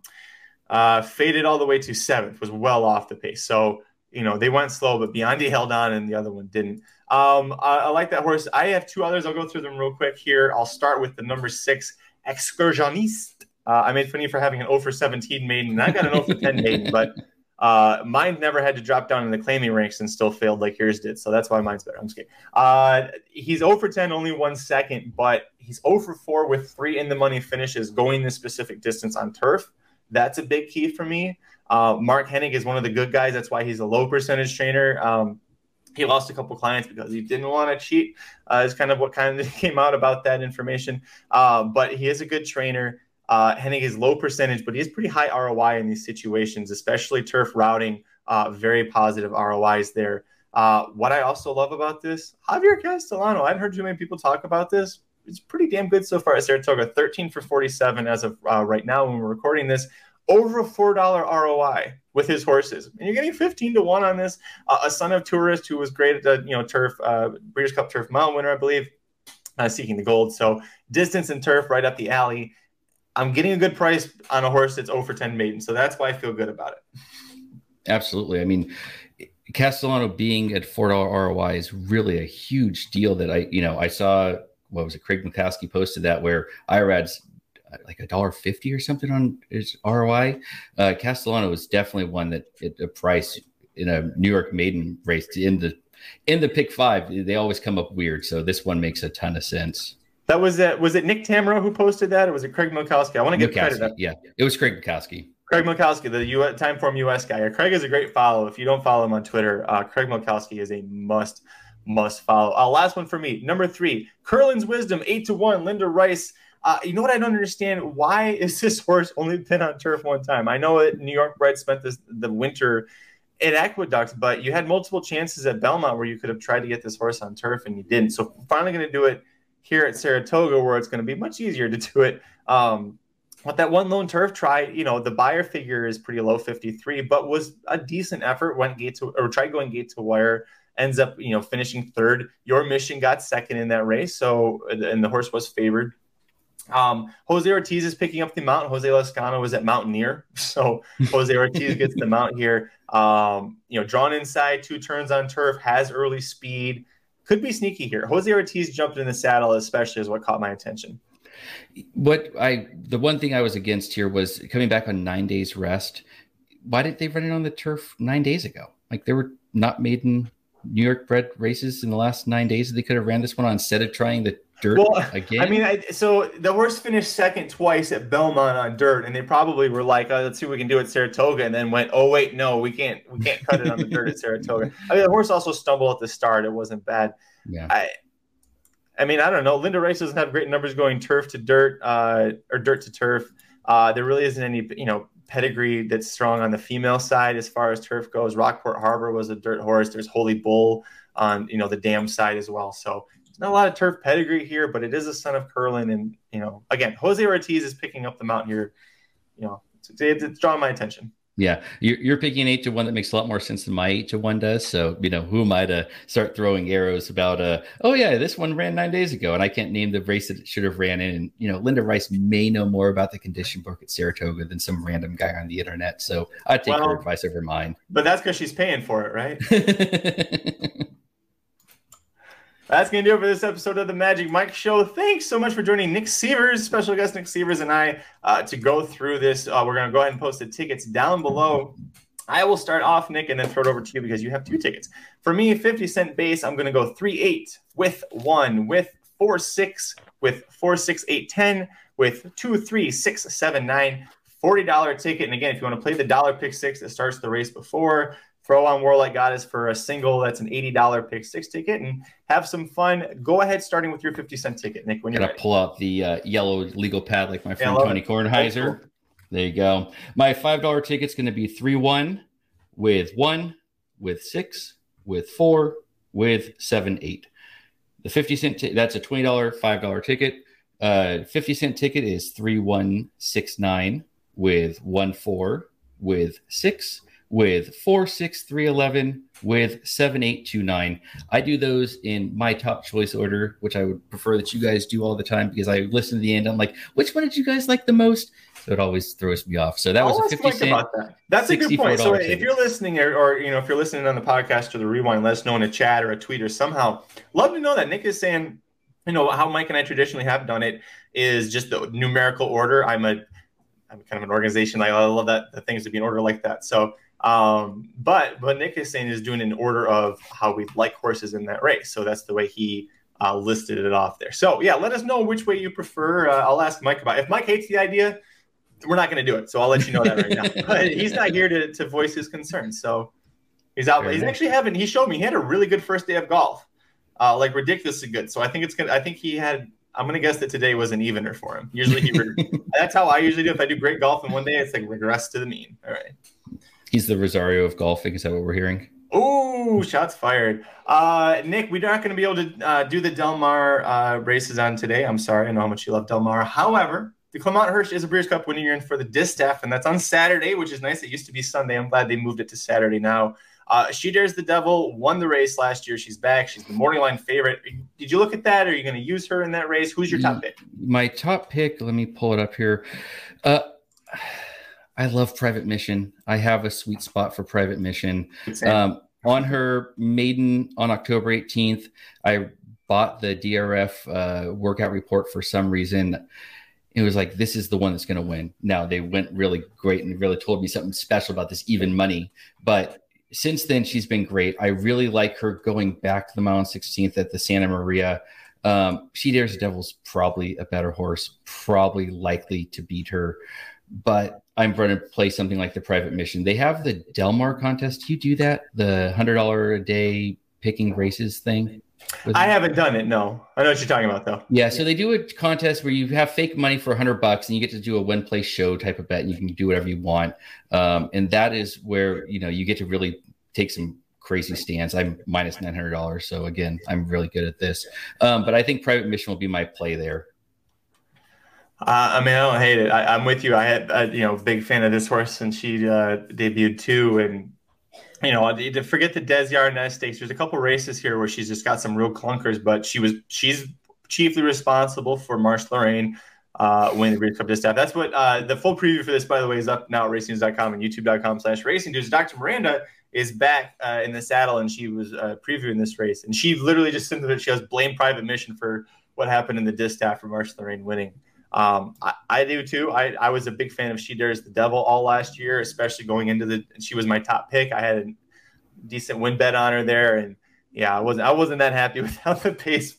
uh, faded all the way to seventh, was well off the pace. So, you know, they went slow, but Biondi held on and the other one didn't. Um, I, I, like that horse. I have two others. I'll go through them real quick here. I'll start with the number six, Excursioniste. Uh, I made fun of you for having an 0 for 17 maiden. And I got an 0 for 10 maiden, but uh, mine never had to drop down in the claiming ranks and still failed like yours did. So that's why mine's better. I'm just kidding. Uh, he's 0 for 10, only one second, but he's 0 for 4 with three in the money finishes going this specific distance on turf. That's a big key for me. Uh, Mark Hennig is one of the good guys. That's why he's a low percentage trainer. Um, he lost a couple clients because he didn't want to cheat. Uh, is kind of what kind of came out about that information. Uh, but he is a good trainer. Uh, Hennig is low percentage, but he has pretty high ROI in these situations, especially turf routing. Uh, very positive ROIs there. Uh, what I also love about this, Javier Castellano, I haven't heard too many people talk about this. It's pretty damn good so far at Saratoga. 13 for 47 as of uh, right now when we're recording this. Over a $4 ROI with his horses. And you're getting 15 to 1 on this. Uh, a son of tourist who was great at the you know turf, uh, Breeders' Cup Turf Mountain winner, I believe, uh, seeking the gold. So distance and turf right up the alley. I'm getting a good price on a horse that's over 10 maiden. So that's why I feel good about it. Absolutely. I mean, Castellano being at $4 ROI is really a huge deal that I, you know, I saw, what was it? Craig McCaskey posted that where IRAD's uh, like a dollar fifty or something on his ROI. Uh, Castellano is definitely one that at a price in a New York maiden race in the in the pick five, they always come up weird. So this one makes a ton of sense. That was it. Was it Nick Tamro who posted that, or was it Craig Milkowski? I want to get credit. Yeah, it was Craig Milkowski. Craig Milkowski, the U- Timeform US guy. Craig is a great follow. If you don't follow him on Twitter, uh, Craig Milkowski is a must must follow. Uh, last one for me, number three, Curlin's Wisdom, eight to one. Linda Rice. Uh, you know what I don't understand? Why is this horse only been on turf one time? I know that New York Bred spent this the winter at Aqueduct, but you had multiple chances at Belmont where you could have tried to get this horse on turf and you didn't. So finally going to do it here at Saratoga, where it's going to be much easier to do it. Um, with that one lone turf try, you know, the Beyer figure is pretty low, 53, but was a decent effort. Went gate to or tried going gate to wire, ends up, you know, finishing third. Your mission got second in that race, so and the horse was favored. Um, Jose Ortiz is picking up the mount. Jose Lezcano was at Mountaineer, so Jose Ortiz gets the mount here. Um, you know, drawn inside, two turns on turf, has early speed could be sneaky here. Jose Ortiz jumped in the saddle, especially is what caught my attention. What I the one thing I was against here was coming back on nine days rest. Why didn't they run it on the turf nine days ago? Like they were not maiden New York bred races in the last nine days. They could have ran this one on instead of trying the dirt well, again. I mean, I, so the horse finished second twice at Belmont on dirt, and they probably were like, oh, "Let's see what we can do at Saratoga," and then went, "Oh wait, no, we can't, we can't cut it on the dirt at Saratoga." I mean, the horse also stumbled at the start; it wasn't bad. Yeah. I, I mean, I don't know. Linda Rice doesn't have great numbers going turf to dirt uh, or dirt to turf. Uh, there really isn't any, you know, pedigree that's strong on the female side as far as turf goes. Rockport Harbor was a dirt horse. There's Holy Bull on, you know, the dam side as well. So not a lot of turf pedigree here, but it is a son of Curlin. And, you know, again, Jose Ortiz is picking up the mount here. You know, it's, it's drawing my attention. Yeah, you're, you're picking an eight to one that makes a lot more sense than my eight to one does. So you know, who am I to start throwing arrows about? Uh, oh yeah, this one ran nine days ago, and I can't name the race that it should have ran in. And you know, Linda Rice may know more about the condition book at Saratoga than some random guy on the internet. So I take well, her advice over mine. But that's because she's paying for it, right? That's going to do it for this episode of the Magic Mike Show. Thanks so much for joining Nick Sievers, special guest Nick Sievers, and I uh, to go through this. Uh, we're going to go ahead and post the tickets down below. I will start off, Nick, and then throw it over to you because you have two tickets. For me, 50 cent base, I'm going to go 3 8 with 1, with 4 6, with 4 6 8 10, with 2 3 6 7 9. $40 ticket. And again, if you want to play the dollar pick six that starts the race before, throw on Warlike Goddess for a single. That's an $80 pick six ticket and have some fun. Go ahead, starting with your 50 cent ticket, Nick. When you're going to pull out the uh, yellow legal pad like my friend Tony Kornheiser. Cool. There you go. My $5 ticket's going to be 3 1 with 1, with 6, with 4, with 7, 8. The 50 cent, t- that's a $20, $5 ticket. Uh, 50 cent ticket is 3169 with 1 4 with 6 with 46311 with 7829. I do those in my top choice order, which I would prefer that you guys do all the time because I listen to the end. I'm like, which one did you guys like the most? So it always throws me off. So that was a 50 cent. About that. That's a good point. So if you're listening or, or, you know, if you're listening on the podcast or the rewind, let us know in a chat or a tweet or somehow. Love to know that Nick is saying, you know, how Mike and I traditionally have done it is just the numerical order. I'm a I'm kind of an organization. I love that the things to be in order like that. So um, but what Nick is saying is doing an order of how we like horses in that race. So that's the way he uh, listed it off there. So yeah, let us know which way you prefer. Uh, I'll ask Mike about. It. If Mike hates the idea, we're not going to do it. So I'll let you know that right now. but he's not here to, to voice his concerns. So he's out. he's actually having. He showed me he had a really good first day of golf, uh, like ridiculously good. So I think it's gonna. I think he had. I'm gonna guess that today was an evener for him. Usually he. that's how I usually do. If I do great golf in one day, it's like regress to the mean. All right. He's the Rosario of golfing. Is that what we're hearing? Oh, shots fired. Uh, Nick, we're not going to be able to uh, do the Del Mar uh, races on today. I'm sorry. I know how much you love Del Mar. However, the Clement Hirsch is a Breeders' Cup winning year in for the Distaff, and that's on Saturday, which is nice. It used to be Sunday. I'm glad they moved it to Saturday now. Uh, she Dares the Devil won the race last year. She's back. She's the morning line favorite. Did you look at that? Are you going to use her in that race? Who's your top pick? My top pick, let me pull it up here. Uh, I love Private Mission. I have a sweet spot for Private Mission. Um, on her maiden on October 18th, I bought the DRF uh, workout report for some reason. It was like, this is the one that's going to win. Now, they went really great and really told me something special about this even money. But since then, she's been great. I really like her going back to the mile on 16th at the Santa Maria. Um, she Dares the Devil's probably a better horse, probably likely to beat her but I'm going to play something like the private mission. They have the Del Mar contest. Do you do that? The hundred dollar a day picking races thing. I haven't done it. No, I know what you're talking about though. Yeah, so they do a contest where you have fake money for a hundred bucks, and you get to do a one place show type of bet, and you can do whatever you want. Um, and that is where you know you get to really take some crazy stands. I'm minus nine hundred dollars, so again, I'm really good at this. Um, but I think private mission will be my play there. Uh, I mean, I don't hate it. I, am with you. I had, uh, you know, big fan of this horse since she uh, debuted too, and you know, to forget the Des Yarness Stakes. There's a couple races here where she's just got some real clunkers, but she was she's chiefly responsible for Marche Lorraine uh, winning the Breeders' Cup Distaff. That's what uh, the full preview for this, by the way, is up now at racingnews.com and youtube.com/slash racing news. Dr. Miranda is back uh, in the saddle, and she was uh, previewing this race, and she literally just said that she has blame private mission for what happened in the Distaff for Marche Lorraine winning. Um, I, I, do too. I, I was a big fan of She Dares the Devil all last year, especially going into the. She was my top pick. I had a decent win bet on her there, and yeah, I wasn't I wasn't that happy with how the pace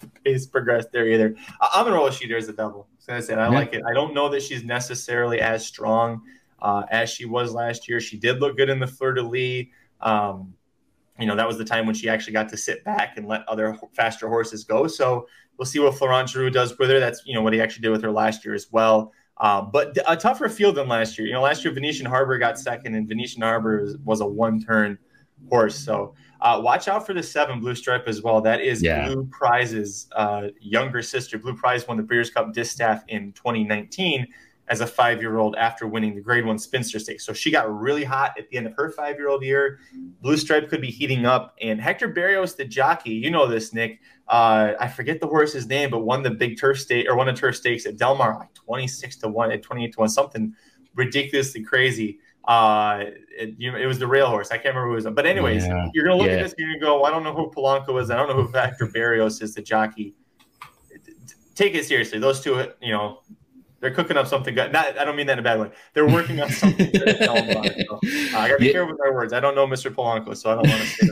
the pace progressed there either. I, am gonna roll with She Dares the Devil. As I said, I yeah. like it. I don't know that she's necessarily as strong uh, as she was last year. She did look good in the Fleur de Lis. Um, you know, that was the time when she actually got to sit back and let other faster horses go. So We'll see what Florent Geroux does with her. That's you know what he actually did with her last year as well. Uh, but a tougher field than last year. You know, last year Venetian Harbor got second, and Venetian Harbor was, was a one-turn horse. So uh, watch out for the seven Blue Stripe as well. That is yeah. Blue Prize's uh, younger sister. Blue Prize won the Breeders' Cup Distaff in 2019. As a five year old after winning the grade one spinster stakes. So she got really hot at the end of her five year old year. Blue Stripe could be heating up. And Hector Berrios, the jockey, you know this, Nick. Uh, I forget the horse's name, but won the big turf stake or won a turf stakes at Del Mar, like 26 to 1, at 28 to 1, something ridiculously crazy. Uh, it, you know, it was the rail horse. I can't remember who it was. But anyways, yeah. you're gonna look yeah. at this. You're gonna go. I don't know who Polanco is. I don't know who Hector Berrios is. The jockey. Take it seriously. Those two, you know, they're cooking up something good. Not, I don't mean that in a bad way. They're working on something good. so, uh, I got to be yeah. careful with my words. I don't know Mr. Polanco, so I don't want to say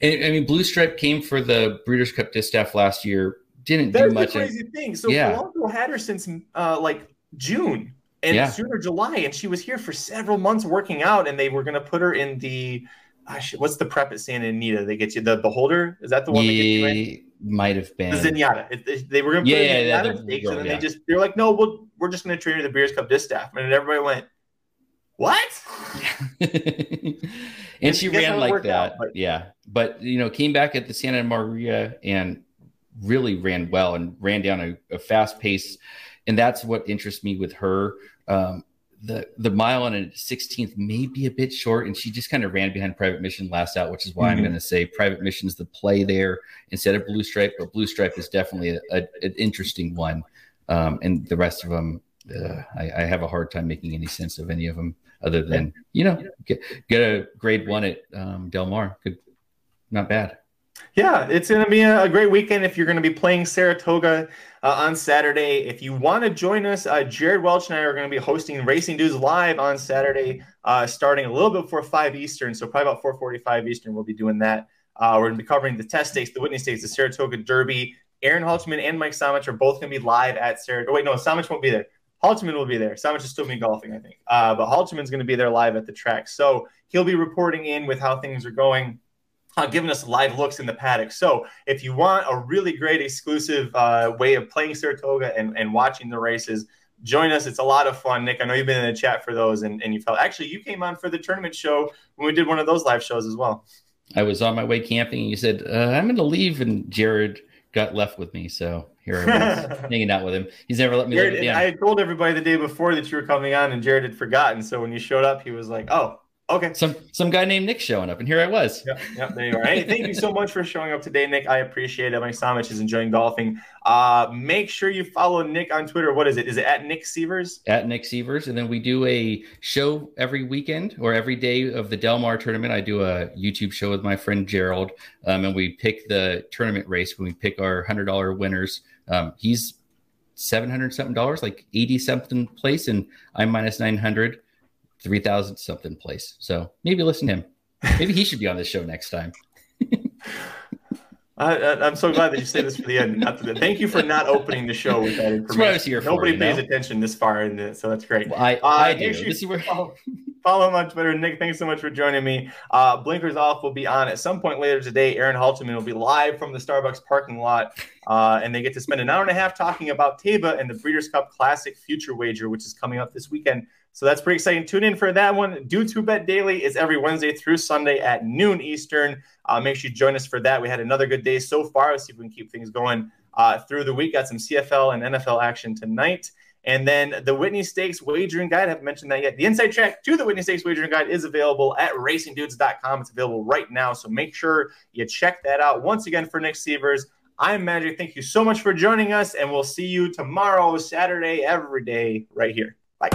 and, I mean, Blue Stripe came for the Breeders' Cup Distaff last year. Didn't That's do much. the crazy in, thing. So yeah. Polanco had her since uh, like June and yeah. sooner July, and she was here for several months working out, and they were going to put her in the. Gosh, what's the prep at Santa Anita? They get you the beholder. Is that the one? Yeah, they get you in? might have been the Zenyatta. They were going to put yeah, yeah, the, stakes, and then yeah. they just they're like, no, we'll, we're just going to train her the Beers Cup Distaff, and everybody went, what? and she ran like that, out, but... yeah. But you know, came back at the Santa Maria and really ran well and ran down a, a fast pace, and that's what interests me with her. Um, the the mile on a 16th may be a bit short, and she just kind of ran behind Private Mission last out, which is why mm-hmm. I'm going to say Private Mission's the play there instead of Blue Stripe. But Blue Stripe is definitely a, a, an interesting one, um, and the rest of them, uh, I, I, have a hard time making any sense of any of them other than you know get, get a grade one at um, Del Mar. Good, not bad. Yeah, it's going to be a, great weekend if you're going to be playing Saratoga uh, on Saturday. If you want to join us, uh, Jared Welch and I are going to be hosting Racing Dudes live on Saturday, uh, starting a little bit before five Eastern, so probably about 4:45 Eastern. We'll be doing that. Uh, we're going to be covering the Test Stakes, the Whitney Stakes, the Saratoga Derby. Aaron Halterman and Mike Somich are both going to be live at Saratoga. Oh, wait, no, Somich won't be there. Halterman will be there. Somich is still be golfing, I think. Uh, but Halterman's going to be there live at the track, so he'll be reporting in with how things are going uh, giving us live looks in the paddock. So if you want a really great exclusive uh, way of playing Saratoga and, and watching the races, join us. It's a lot of fun. Nick, I know you've been in the chat for those and, and you felt actually you came on for the tournament show when we did one of those live shows as well. I was on my way camping and you said, uh, I'm going to leave. And Jared got left with me. So here I was hanging out with him. He's never let me Jared, I had told everybody the day before that you were coming on and Jared had forgotten. So when you showed up, he was like, oh, Okay. Some some guy named Nick showing up, and here I was. Yep, yep there you are. Hey, thank you so much for showing up today, Nick. I appreciate it. My Somich is enjoying golfing. Uh, make sure you follow Nick on Twitter. What is it? Is it at Nick Sievers? At Nick Sievers, and then we do a show every weekend or every day of the Del Mar tournament. I do a YouTube show with my friend Gerald, um, and we pick the tournament race when we pick our hundred dollar winners. Um, he's seven hundred something dollars, like eighty something place, and I'm minus nine hundred three thousand something place. So maybe listen to him. Maybe he should be on this show next time. I, am so glad that you say this for the end. The, thank you for not opening the show with that information. That's what I was here for, Nobody pays know? attention this far in it, so that's great. Well, I, uh, I do. This is where... follow, follow him on Twitter. Nick, thanks so much for joining me. Uh, Blinkers Off will be on at some point later today. Aaron Halterman will be live from the Starbucks parking lot, uh, and they get to spend an hour and a half talking about Taiba and the Breeders' Cup Classic Future Wager, which is coming up this weekend. So that's pretty exciting. Tune in for that one. Do Two Bet Daily is every Wednesday through Sunday at noon Eastern. Uh, make sure you join us for that. We had another good day so far. Let's see if we can keep things going uh, through the week. Got some CFL and NFL action tonight. And then the Whitney Stakes wagering guide, I haven't mentioned that yet. The inside track to the Whitney Stakes wagering guide is available at racingdudes.com. It's available right now. So make sure you check that out. Once again, for Nick Sievers, I'm Magic. Thank you so much for joining us. And we'll see you tomorrow, Saturday, every day, right here. Bye.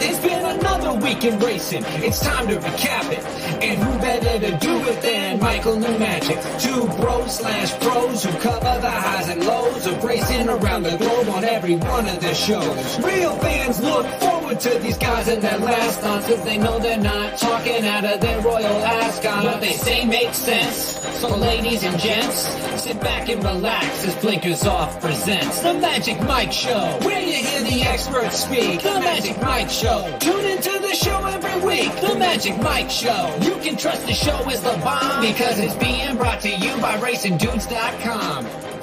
It's been another week in racing. It's time to recap it. And who better to do it than Michael New Magic? Two bros slash pros who cover the highs and lows of racing around the globe on every one of their shows. Real fans look forward to these guys and their last dance cause they know they're not talking out of their royal ascot. What they say makes sense. So ladies and gents, sit back and relax as Blinkers Off presents The Magic Mike Show, where you hear the experts speak. The Magic Mike Show. Tune into the show every week. The Magic Mike Show. You can trust the show is the bomb because it's being brought to you by RacingDudes.com.